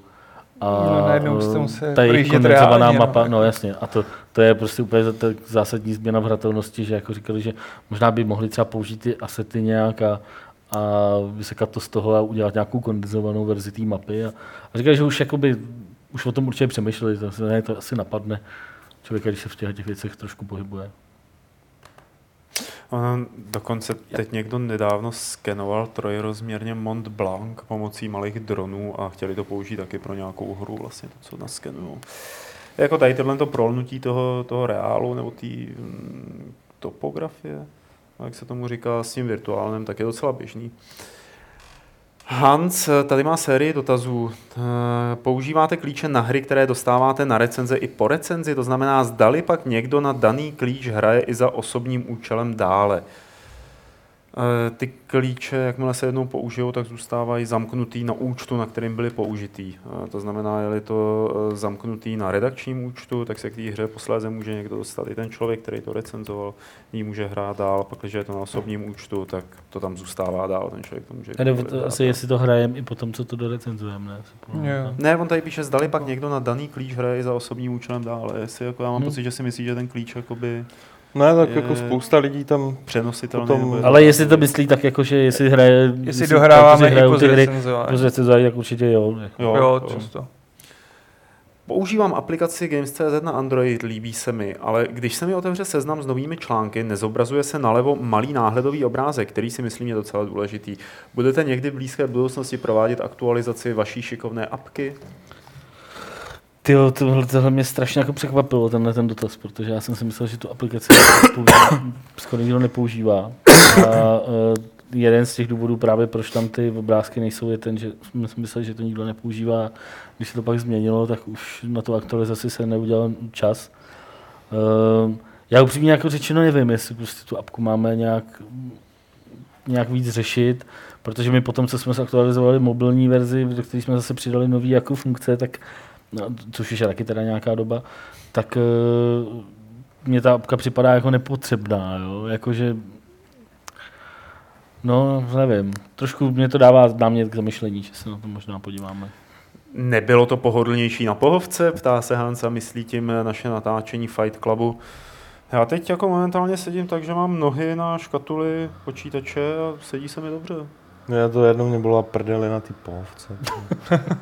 A No, najednou eh, ta jejich kondenzovaná reálně, no, mapa, no, jasně. A to, to je prostě úplně zásadní změna v hratelnosti, že jako říkali, že možná by mohli třeba použít ty asety nějak a, a vysekat to z toho a udělat nějakou kondenzovanou verzi té mapy. A, a říkali, že už, jakoby, už o tom určitě přemýšleli, to, ne, to asi napadne člověka, když se v těch, těch věcech trošku pohybuje. Ono dokonce teď někdo nedávno skenoval trojrozměrně Mont Blanc pomocí malých dronů a chtěli to použít taky pro nějakou hru, vlastně to, co naskenují. Jako tady tohle to prolnutí toho, toho reálu nebo té mm, topografie, jak se tomu říká, s tím virtuálním, tak je docela běžný. Hans tady má sérii dotazů. Eh, Používáte klíče na hry, které dostáváte na recenze i po recenzi? To znamená, zdali pak někdo na daný klíč hraje i za osobním účelem dále. Eh, Ty klíče, jakmile se jednou použijou, tak zůstávají zamknutý na účtu, na kterým byly použitý. Eh, To znamená, je-li to eh, zamknutý na redakčním účtu, tak se k té hře posléze může někdo dostat. I ten člověk, který to recenzoval, ji může hrát dál. Pak, když je to na osobním účtu, tak to tam zůstává dál. Ten člověk to může Tady kdykoliv to, asi dál. jestli to hrajeme i potom, co to dorecenzujeme, ne? Jo. Ne, on tady píše, zdali pak někdo na daný klíč hraje i za osobním účelem dále. Jestli jako já mám Hmm. pocit, že si myslí, že ten klíč jakoby Ne, tak Je- jako spousta lidí tam přenositelný. Potom- Ale jestli to myslí tak, jako, že jestli hraje... Jestli dohráváme i po ty hry, zrecenzování. tak určitě jo. Jako. Jo, Jo, jo. často. Používám aplikaci Games.cz na Android, líbí se mi, ale když se mi otevře seznam s novými články, nezobrazuje se nalevo malý náhledový obrázek, který si myslím je docela důležitý. Budete někdy v blízké budoucnosti provádět aktualizaci vaší šikovné apky? Ty tohle, tohle mě strašně jako překvapilo, tenhle ten dotaz, protože já jsem si myslel, že tu aplikaci skoro nikdo nepoužívá. A uh, jeden z těch důvodů právě, proč tam ty obrázky nejsou, je ten, že jsme si mysleli, že to nikdo nepoužívá. Když se to pak změnilo, tak už na tu aktualizaci se neudělal čas. Uh, já upřímně jako řečeno nevím, jestli prostě tu apku máme nějak, nějak víc řešit, protože my potom, co jsme zaktualizovali mobilní verzi, do které jsme zase přidali nové jako funkce, tak no, což je taky teda nějaká doba, tak uh, mně ta apka připadá jako nepotřebná, jo? Jakože No, nevím. Trošku mě to dává námět k zamyšlení, že se na to možná podíváme. Nebylo to pohodlnější na pohovce? Ptá se Hansa, myslí tím naše natáčení Fight Clubu. Já teď jako momentálně sedím tak, že mám nohy na škatuli počítače a sedí se mi dobře. Já to jednou mě byla prdeli na ty pohovce.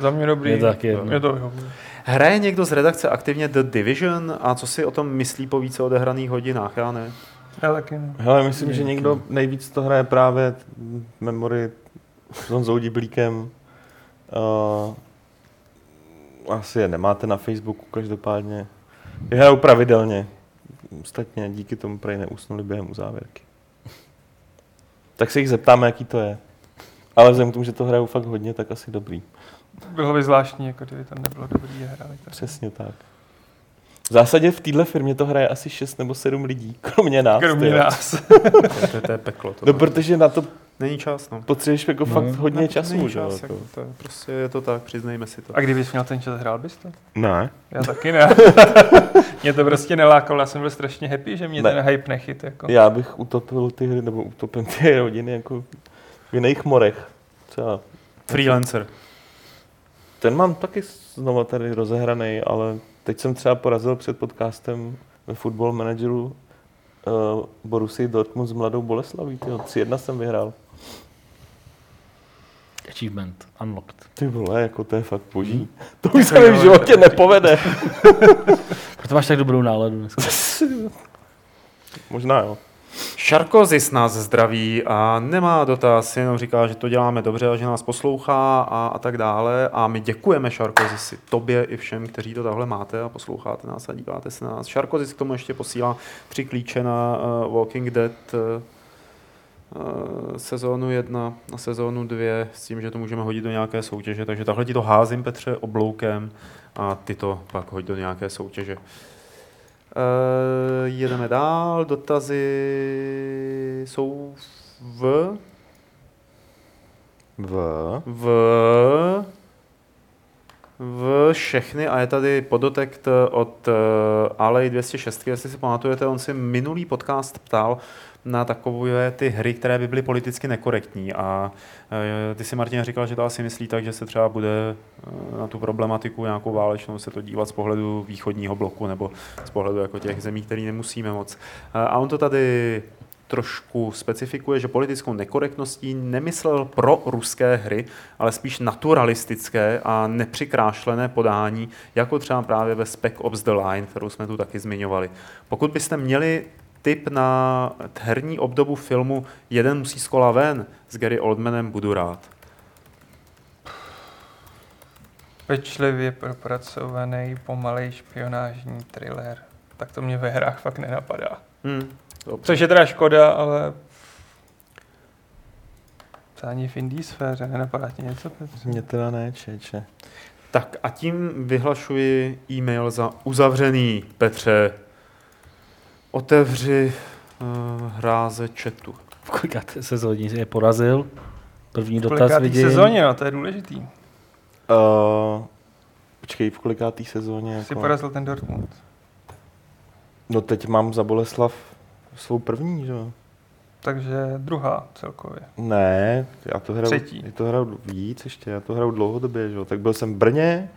Za mě dobrý. Je to taky jedno. Je to. Hraje někdo z redakce aktivně The Division a co si o tom myslí po více odehraných hodinách? Já ne. Já taky ne. Hele, myslím, že někdo nejvíc to hraje právě Memory s Honzou Diblíkem. Uh, asi je nemáte na Facebooku každopádně. Je hrajou pravidelně. Ostatně díky tomu prej neusnuli během uzávěrky. Tak se jich zeptáme, jaký to je. Ale vzhledem k tomu, že to hrajou fakt hodně, tak asi dobrý. Bylo by zvláštní, jako kdyby to nebylo dobrý a hráli. Přesně tak. V zásadě v téhle firmě to hraje asi 6 nebo 7 lidí, kromě nás. Kromě tyjo. nás. To, je- to, je- to je peklo. To No, protože na to Není čas, no. potřebuješ jako No. fakt hodně Ne, času, není čas, Jako. jako, to je, prostě je to tak, přiznejme si to. A kdybys měl ten čas, hrál bys to? Ne. Já taky ne. mě to prostě nelákalo, já jsem byl strašně happy, že mě Ne. ten hype nechyt. Jako. Já bych utopil ty hry, nebo utopil ty rodiny jako v jiných morech. Třeba. Freelancer. Ten mám taky znova tady rozehraný, ale teď jsem třeba porazil před podcastem ve Football Manageru uh, Borussia Dortmund s Mladou Boleslaví. Tyjo. 3-1 jsem vyhrál. Achievement unlocked. Ty vole, jako to je fakt boží. To už se mi v životě nepovede. Proto máš tak dobrou náladu dneska. Možná jo. Šarkozis nás zdraví a nemá dotaz, jenom říká, že to děláme dobře a že nás poslouchá a, a tak dále. A my děkujeme Šarkozisi, tobě i všem, kteří to takhle máte a posloucháte nás a díváte se na nás. Šarkozis k tomu ještě posílá tři klíče na uh, Walking Dead uh, sezónu 1 a sezónu 2 s tím, že to můžeme hodit do nějaké soutěže. Takže takhle ti to házím, Petře, obloukem a ty to pak hoď do nějaké soutěže. Uh, jedeme dál. Dotazy jsou v, V. v, v všechny a je tady podotekt od uh, Alej 206, jestli si pamatujete, on si minulý podcast ptal na takové ty hry, které by byly politicky nekorektní a uh, ty si Martin říkal, že to asi myslí tak, že se třeba bude uh, na tu problematiku nějakou válečnou se to dívat z pohledu východního bloku nebo z pohledu jako těch zemí, který nemusíme moc. Uh, a on to tady trošku specifikuje, že politickou nekorektností nemyslel pro ruské hry, ale spíš naturalistické a nepřikrášlené podání, jako třeba právě ve Spec Ops The Line, kterou jsme tu taky zmiňovali. Pokud byste měli tip na herní obdobu filmu Jeden musí z kola ven s Gary Oldmanem, budu rád. Pečlivě propracovaný, pomalej špionážní thriller. Tak to mě ve hrách fakt nenapadá. Hmm, dobře. Což je teda škoda, ale to ani v indie sféře nenapadá ti něco, Petře? Mě teda ne, čeče. Tak a tím vyhlašuji e-mail za uzavřený, Petře. Otevři uh, hráze chatu. V kolikáté sezóně je porazil? První V dotaz vidím. sezóně, no, to je důležitý. Uh, počkej, v kolikátý sezóně? Jsi Jako... porazil ten Dortmund. No teď mám za Boleslav svou první, že jo? Takže druhá celkově. Ne, já to hraju, Třetí. já to hraju víc ještě, já to hraju dlouhodobě, že jo. Tak byl jsem v Brně,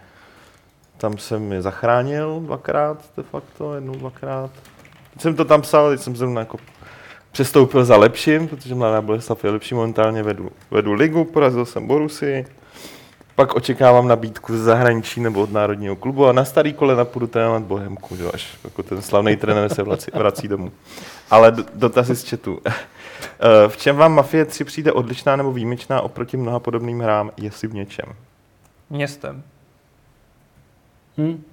tam jsem je zachránil dvakrát de facto, jednou, dvakrát. Teď jsem to tam psal, teď jsem zrovna jako přestoupil za lepším, protože Mladá Boleslav je lepší, momentálně vedu, vedu ligu, porazil jsem Borusy Pak očekávám nabídku z zahraničí nebo od národního klubu a na starý kolena půjdu trénovat Bohemku, jo, až jako ten slavný trenér se vrací, vrací domů. Ale dotazy z chatu. Eh, v čem vám Mafie 3 přijde odlišná nebo výjimečná oproti mnoha podobným hrám, jestli v něčem? Městem. Hm?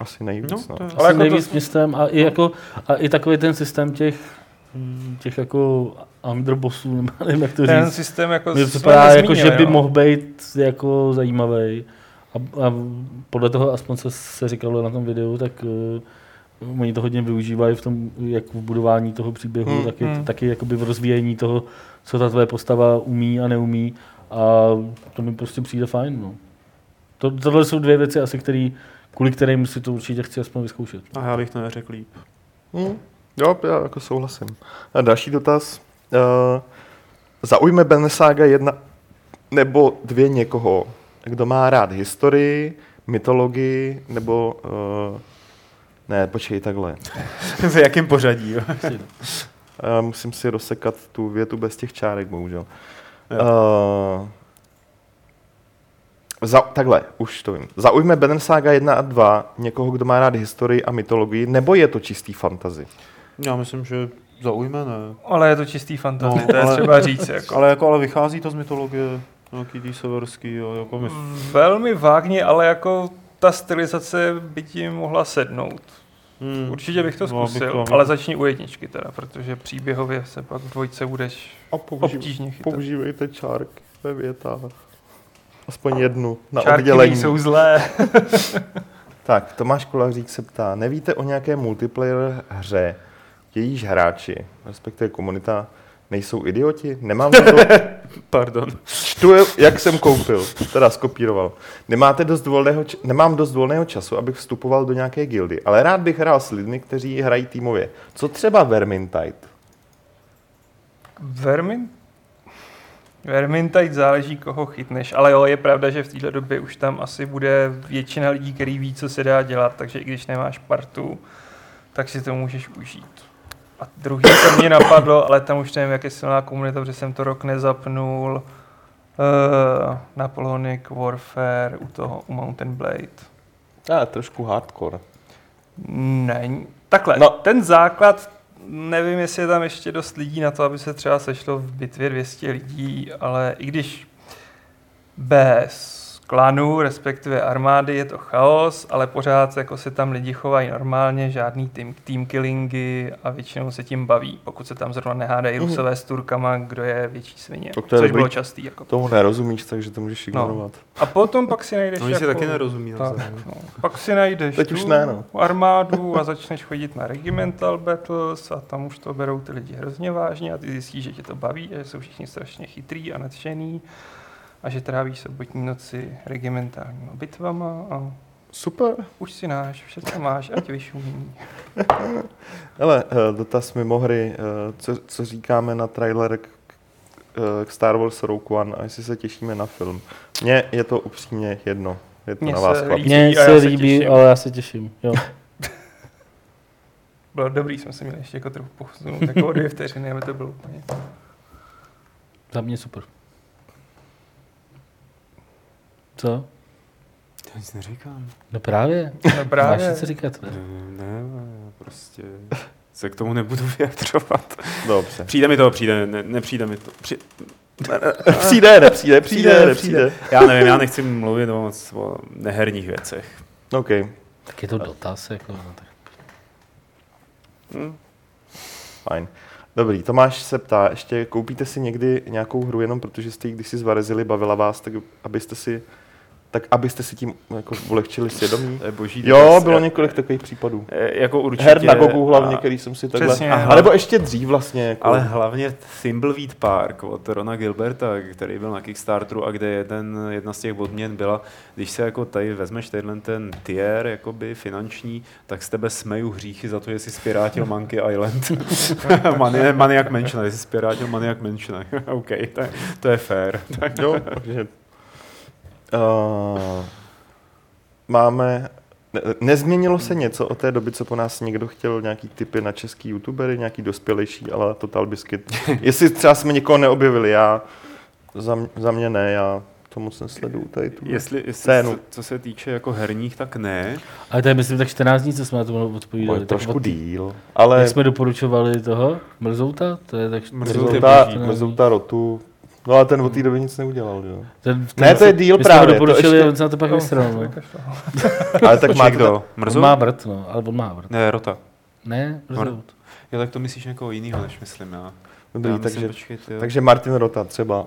Asi nejvíc, No, no. to je- Ale Ale jako jako nejvíc to- městem a i, jako, a i takový ten systém těch, hm, těch jako underbossů, nebo nevím, jak to Ten říct. systém jako jsme připadá, jako, nezmínili, že by no. mohl být jako zajímavý. A, a podle toho, aspoň co se říkalo na tom videu, tak uh, oni to hodně využívají v tom, jak v budování toho příběhu, Hmm, taky, hmm. taky jakoby v rozvíjení toho, co ta tvoje postava umí a neumí. A to mi prostě přijde fajn. No. To, tohle jsou dvě věci asi, který, kvůli kterým si to určitě chci aspoň vyzkoušet. A já bych to neřekl líp. Hm, jo, já jako souhlasím. A další dotaz. Uh, zaujme Benesaga jedna nebo dvě někoho, kdo má rád historii, mytologii, nebo... Uh, ne, počkej, takhle. v jakém pořadí, jo? Já musím si rozsekat tu větu bez těch čárek, bohužel. Jo. Uh, za, takhle, už to vím. Zaujme Banner Saga 1 a 2 někoho, kdo má rád historii a mytologii, nebo je to čistý fantazy? Já myslím, že zaujme, ne. Ale je to čistý fantasy, No, to je ale- třeba říct. Jako. Ale, jako, ale vychází to z mytologie, nějaký tý severský, jo, jako my... Velmi vágně, ale jako ta stylizace by ti mohla sednout. Hmm. Určitě bych to No, zkusil, to- ale začni u jedničky teda, protože příběhově se pak v dvojce budeš A obtížně chytat. používejte čárky ve větách. Aspoň jednu na Čárky oddělení. jsou zlé. Tak, Tomáš Kulařík se ptá, nevíte o nějaké multiplayer hře, jejíž hráči, respektive komunita, nejsou idioti? Nemám na to, Pardon. čtu, jak jsem koupil, teda skopíroval. Nemáte dost volného, č- nemám dost volného času, abych vstupoval do nějaké gildy, ale rád bych hrál s lidmi, kteří hrají týmově. Co třeba Vermintide? Vermin? Vermintide záleží, koho chytneš, ale jo, je pravda, že v této době už tam asi bude většina lidí, který ví, co se dá dělat, takže i když nemáš partu, tak si to můžeš užít. A druhý, co mě napadlo, ale tam už nevím, jak je silná komunita, protože jsem to rok nezapnul, uh, Napoleonic Warfare u toho, u Mountain Blade. A, trošku hardcore. Ne, takhle, No. no. ten základ, nevím, jestli je tam ještě dost lidí na to, aby se třeba sešlo v bitvě 200 lidí, ale i když bez klanu, respektive armády, je to chaos, ale pořád jako se tam lidi chovají normálně, žádný team, team killingy a většinou se tím baví, pokud se tam zrovna nehádají Mhm. rusové s Turkama, kdo je větší svině, Tak to je což dobrý. bylo častý. Jako. Tomu nerozumíš, takže to můžeš ignorovat. A potom pak si najdeš Oni si jako... taky nerozumí. Tak, no. Pak si najdeš Teď už tu ne, no. armádu a začneš chodit na regimental battles a tam už to berou ty lidi hrozně vážně a ty zjistíš, že tě to baví a že jsou všichni strašně chytrý a nadšený a že trávíš sobotní noci regimentálníma bitvama a Super. už si náš, všechno máš, ať vyšumí. Hele, eh, dotaz mimo hry, eh, co, co říkáme na trailer k, eh, k Star Wars Rogue One a jestli se těšíme na film. Mně je to upřímně jedno. Je to Mně na vás, se. Mně se líbí, těším. ale já se těším. Jo. Bylo dobrý, jsme se měli ještě jako trochu posunout, jako o dvě vteřiny, aby to bylo úplně. Za mě super. Co? Já nic neříkám. No právě. No Máš právě. si co říkat. Ne, ne, prostě se k tomu nebudu vyjadřovat. Dobře. Přijde mi to, přijde, ne, nepřijde mi to. Při... Přijde, nepřijde, přijde, nepřijde. Já nevím, já nechci mluvit o, moc o neherních věcech. OK. Tak je to dotaz. Jako, no, tak. Hm? Fajn. Dobrý, Tomáš se ptá, ještě koupíte si někdy nějakou hru jenom protože jste ji když si zvarezili, bavila vás, tak abyste si, tak abyste si tím jako ulehčili svědomí? To je boží Jo, bylo několik takových případů. e, Jako určitě. Her na Gogu hlavně, a- který jsem si takhle... Přesně. A nebo ještě dřív vlastně. Jako... Ale hlavně Thimbleweed Park od Rona Gilberta, který byl na Kickstarteru a kde jeden, jedna z těch odměn byla, když se jako tady vezmeš tenhle ten tier jakoby finanční, tak z tebe smeju hříchy za to, že jsi spirátil Monkey Island. Mani- Maniac Mansion, že jsi spirátil Maniac Mansion. OK, to, je- to je fair. Tak, Jo, takže... Uh, máme... Ne, nezměnilo se něco od té doby, co po nás někdo chtěl nějaký typy na český youtubery, nějaký dospělejší, ale Total Biscuit. Jestli třeba jsme někoho neobjevili, já za, m- za mě ne, já to moc nesleduju tady tu. Jestli, jestli Scénu. co, co, se týče jako herních, tak ne. Ale to je myslím tak 14 dní, co jsme na to odpovídali. Trošku od- díl, ale Jak jsme doporučovali toho? Mrzouta? To je tak Mrzouta mrzouta rotu. No ale ten od té doby nic neudělal, jo. Ten, Ne, to je díl my jsme ho právě, to doporučili, ještě- on se na to pak vystral. No. Ale tak má Počkej, kdo? On Mrzou? má vrt, no, ale on má vrt. Ne, Rota. Ne, mrzout. Jo, tak to myslíš někoho jiného, než myslím já. Dobrý, já myslím, takže, počkej, tyjo. takže Martin Rota třeba.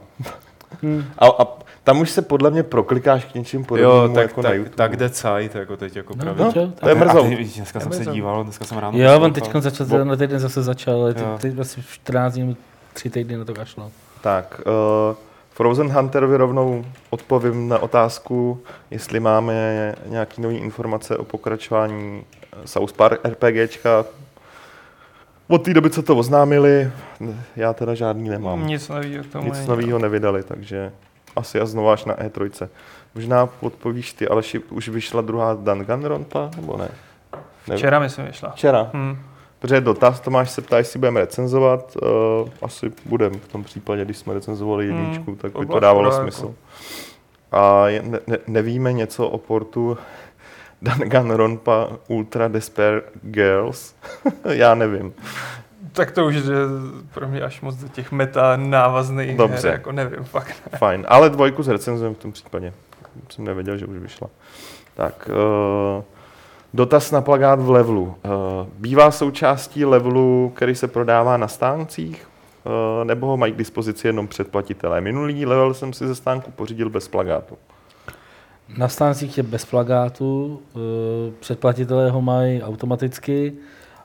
Hm. A, a tam už se podle mě proklikáš k něčím Jo, podobnému tak, jako na tak, YouTube. tak jde Zeit, jako teď jako No, no, jo, to je mrzou. A dneska jsem se díval, dneska jsem ráno Jo, on teď začal, Bo- tenhle týden zase začal, ale teď, Jo. teď asi 14 dní, 3 týdny na to kašlal. Tak, uh, Frozen Hunterovi rovnou odpovím na otázku, jestli máme nějaké nové informace o pokračování eh, South Park RPGčka. Od té doby, co to oznámili, já teda žádný nemám. Nic nového k tomu Nic nového nevydali, takže asi a znovu až na E3. Možná odpovíš ty, ale už vyšla druhá Danganronpa, nebo ne? Ne- Včera myslím vyšla. Včera. Hm. Protože je dotaz, Tomáš se ptá, jestli budeme recenzovat. Uh, asi budeme v tom případě, když jsme recenzovali Hmm, jedničku, tak to by to dávalo škoda, smysl. A je, ne, ne, nevíme něco o portu Danganronpa Ultra Despair Girls? Já nevím. Tak to už jde pro mě až moc do těch meta návazných Dobře. her, jako nevím, fakt. Fajn, ale dvojku zrecenzujeme v tom případě. Jsem nevěděl, že už vyšla. Tak, uh, dotaz na plagát v levelu. Uh, bývá součástí levelu, který se prodává na stáncích, uh, nebo ho mají k dispozici jenom předplatitelé? Minulý level jsem si ze stánku pořídil bez plagátu. Na stáncích je bez plagátu, eh, předplatitelé ho mají automaticky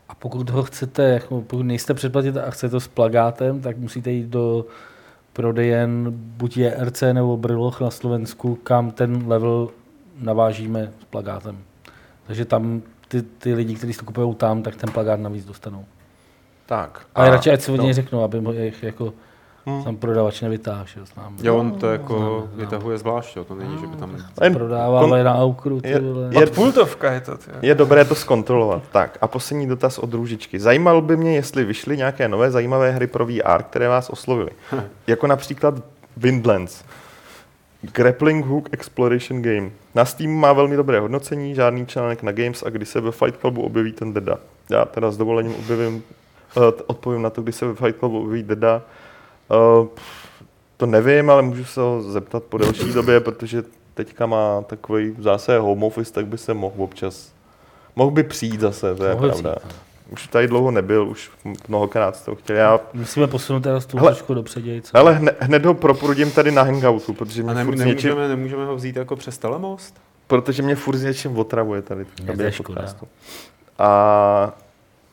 a pokud ho chcete, jako pokud nejste předplatitel a chcete to s plagátem, tak musíte jít do prodejen buď JRC nebo Brloch na Slovensku, kam ten level navážíme s plagátem. Takže tam ty, ty lidi, kteří si to kupují tam, tak ten plagát navíc dostanou. Tak. Ale radši ať se od něj no. řeknou, aby ho jejich jako Hmm. tam prodavač nevytáhl, že jo, znám. Jo, on to jako Znám, znám. vytahuje zvlášť, jo, to není, že by tam... Jen Prodává kon- na aukru, ty je- vole. je- pultovka je to. Ty. Je dobré to zkontrolovat. Tak a poslední dotaz od Růžičky. Zajímalo by mě, jestli vyšly nějaké nové zajímavé hry pro VR, které vás oslovily. jako například Windlands. Grappling Hook Exploration Game. Na Steam má velmi dobré hodnocení, žádný článek na Games a kdy se ve Fight Clubu objeví ten Deda. Já teda s dovolením objevím, eh, odpovím na to, kdy se ve Fight Clubu objeví Deda. Eh, to nevím, ale můžu se ho zeptat po delší době, protože teďka má takový zase home office, tak by se mohl občas, mohl by přijít zase, to je Mohl pravda. přijít, Už tady dlouho nebyl, už mnohokrát jste ho chtěl. Já, Musíme posunout teraz tu Hele. trošku dopřeději. co? ale hned, hned ho proprudím tady na hangoutu, protože A mě, ne, furt s něčím, nemůžeme, nemůžeme ho vzít jako přes telemost? protože mě furt s něčím otravuje tady. Tady to je škoda. podcastu. A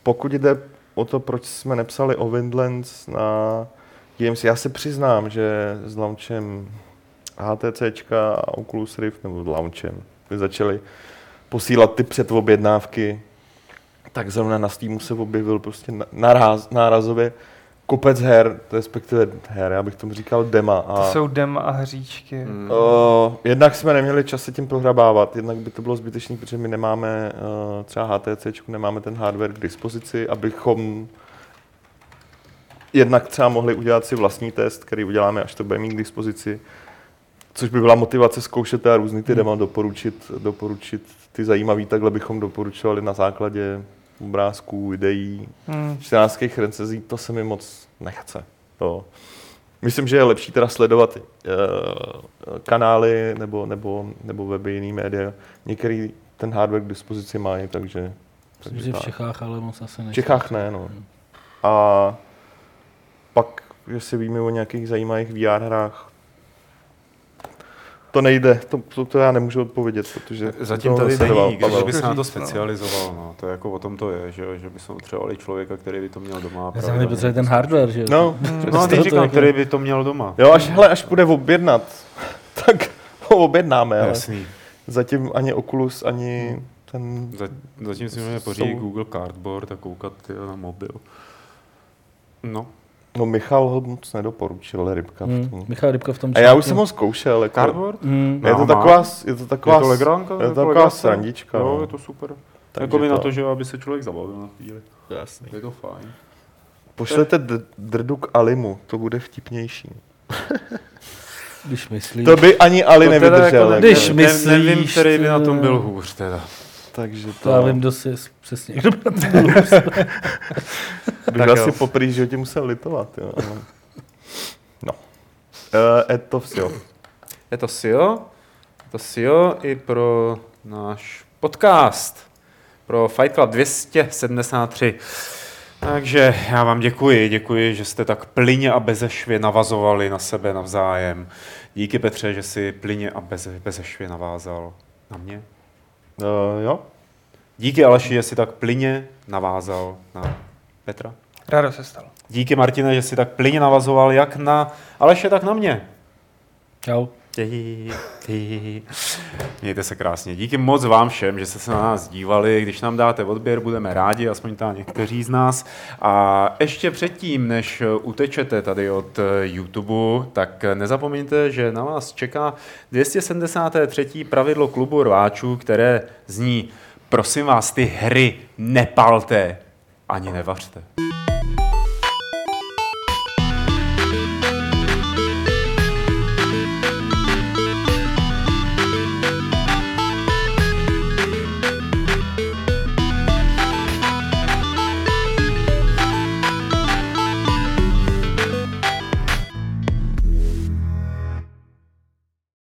pokud jde o to, proč jsme nepsali o Windlands na Games, já se přiznám, že s launchem HTCčka a Oculus Rift, nebo s launchem, začali posílat ty předobjednávky, tak zrovna na Steamu se objevil prostě na- naraz, nárazově kopec her, respektive her, já bych tomu říkal dema. A, To jsou dema a hříčky. Hmm. Uh, jednak jsme neměli čas se tím prohrabávat, jednak by to bylo zbytečné, protože my nemáme uh, třeba HTC, nemáme ten hardware k dispozici, abychom jednak třeba mohli udělat si vlastní test, který uděláme, až to bude mít k dispozici, což by byla motivace zkoušet a různý ty dema doporučit, doporučit ty zajímavý, takhle bychom doporučovali na základě obrázků, videí, Hmm. 14 recenzí, to se mi moc nechce. To. Myslím, že je lepší teda sledovat uh, kanály nebo, nebo, nebo weby jiný média. Některý ten hardware k dispozici mají, takže... Myslím, takže že v. Čechách ale moc asi V ne. Čechách ne, no. A pak, že si víme o nějakých zajímavých VR hrách, to nejde, to, to, to já nemůžu odpovědět, protože Zatím to tady není, když by se na to no. specializoval, no. to jako o tom to je, že, že by jsme potřebovali člověka, který by to měl doma. Já jsem potřebuje ten hardware, že jo? No, No, to říkám, jako- který by to měl doma. jo, až, hele, až bude objednat, tak ho objednáme, ale Jasný. zatím ani Oculus, ani ten... Za- Zatím si můžeme pořídit Google Cardboard a koukat na mobil. No, No Michal ho moc nedoporučil, Rybka. v Hmm. tom. Michal Rybka v tom A já už jsem ho zkoušel, jako, Cardboard? Hmm. je, to taková, je to taková, je to legránka? je to taková srandička. Jo, no. je to super. Takže jako by na to- to, že aby se člověk zabavil na chvíli. Jasný. Je to fajn. Pošlete d- drdu k Alimu, to bude vtipnější. Když myslíš. To by ani Ali To nevydržel. jako, jako. Když ne, myslíš, nevím, který by na tom to- byl hůř teda. Takže To já vím, kdo si přesně. Kdo byl. bych Tak asi poprý životě musel litovat. Jo. No. Uh, to vše. Je to SIO, je to SIO i pro náš podcast, pro Fight Club 273. Takže já vám děkuji, děkuji, že jste tak plyně a bezešvě navazovali na sebe navzájem. Díky Petře, že si plyně a beze, bezešvě navázal na mě. Uh, jo. Díky Aleši, že si tak plyně navázal na Petra. Rádo se stalo. Díky Martine, že si tak plyně navazoval jak na Aleše, tak na mě. Čau. Mějte se krásně. Díky moc vám všem, že jste se na nás dívali. Když nám dáte odběr, budeme rádi, aspoň ta někteří z nás. A ještě předtím, než utečete tady od YouTube, tak nezapomeňte, že na vás čeká 273. pravidlo klubu rváčů, které zní, prosím vás, ty hry nepalte ani nevařte.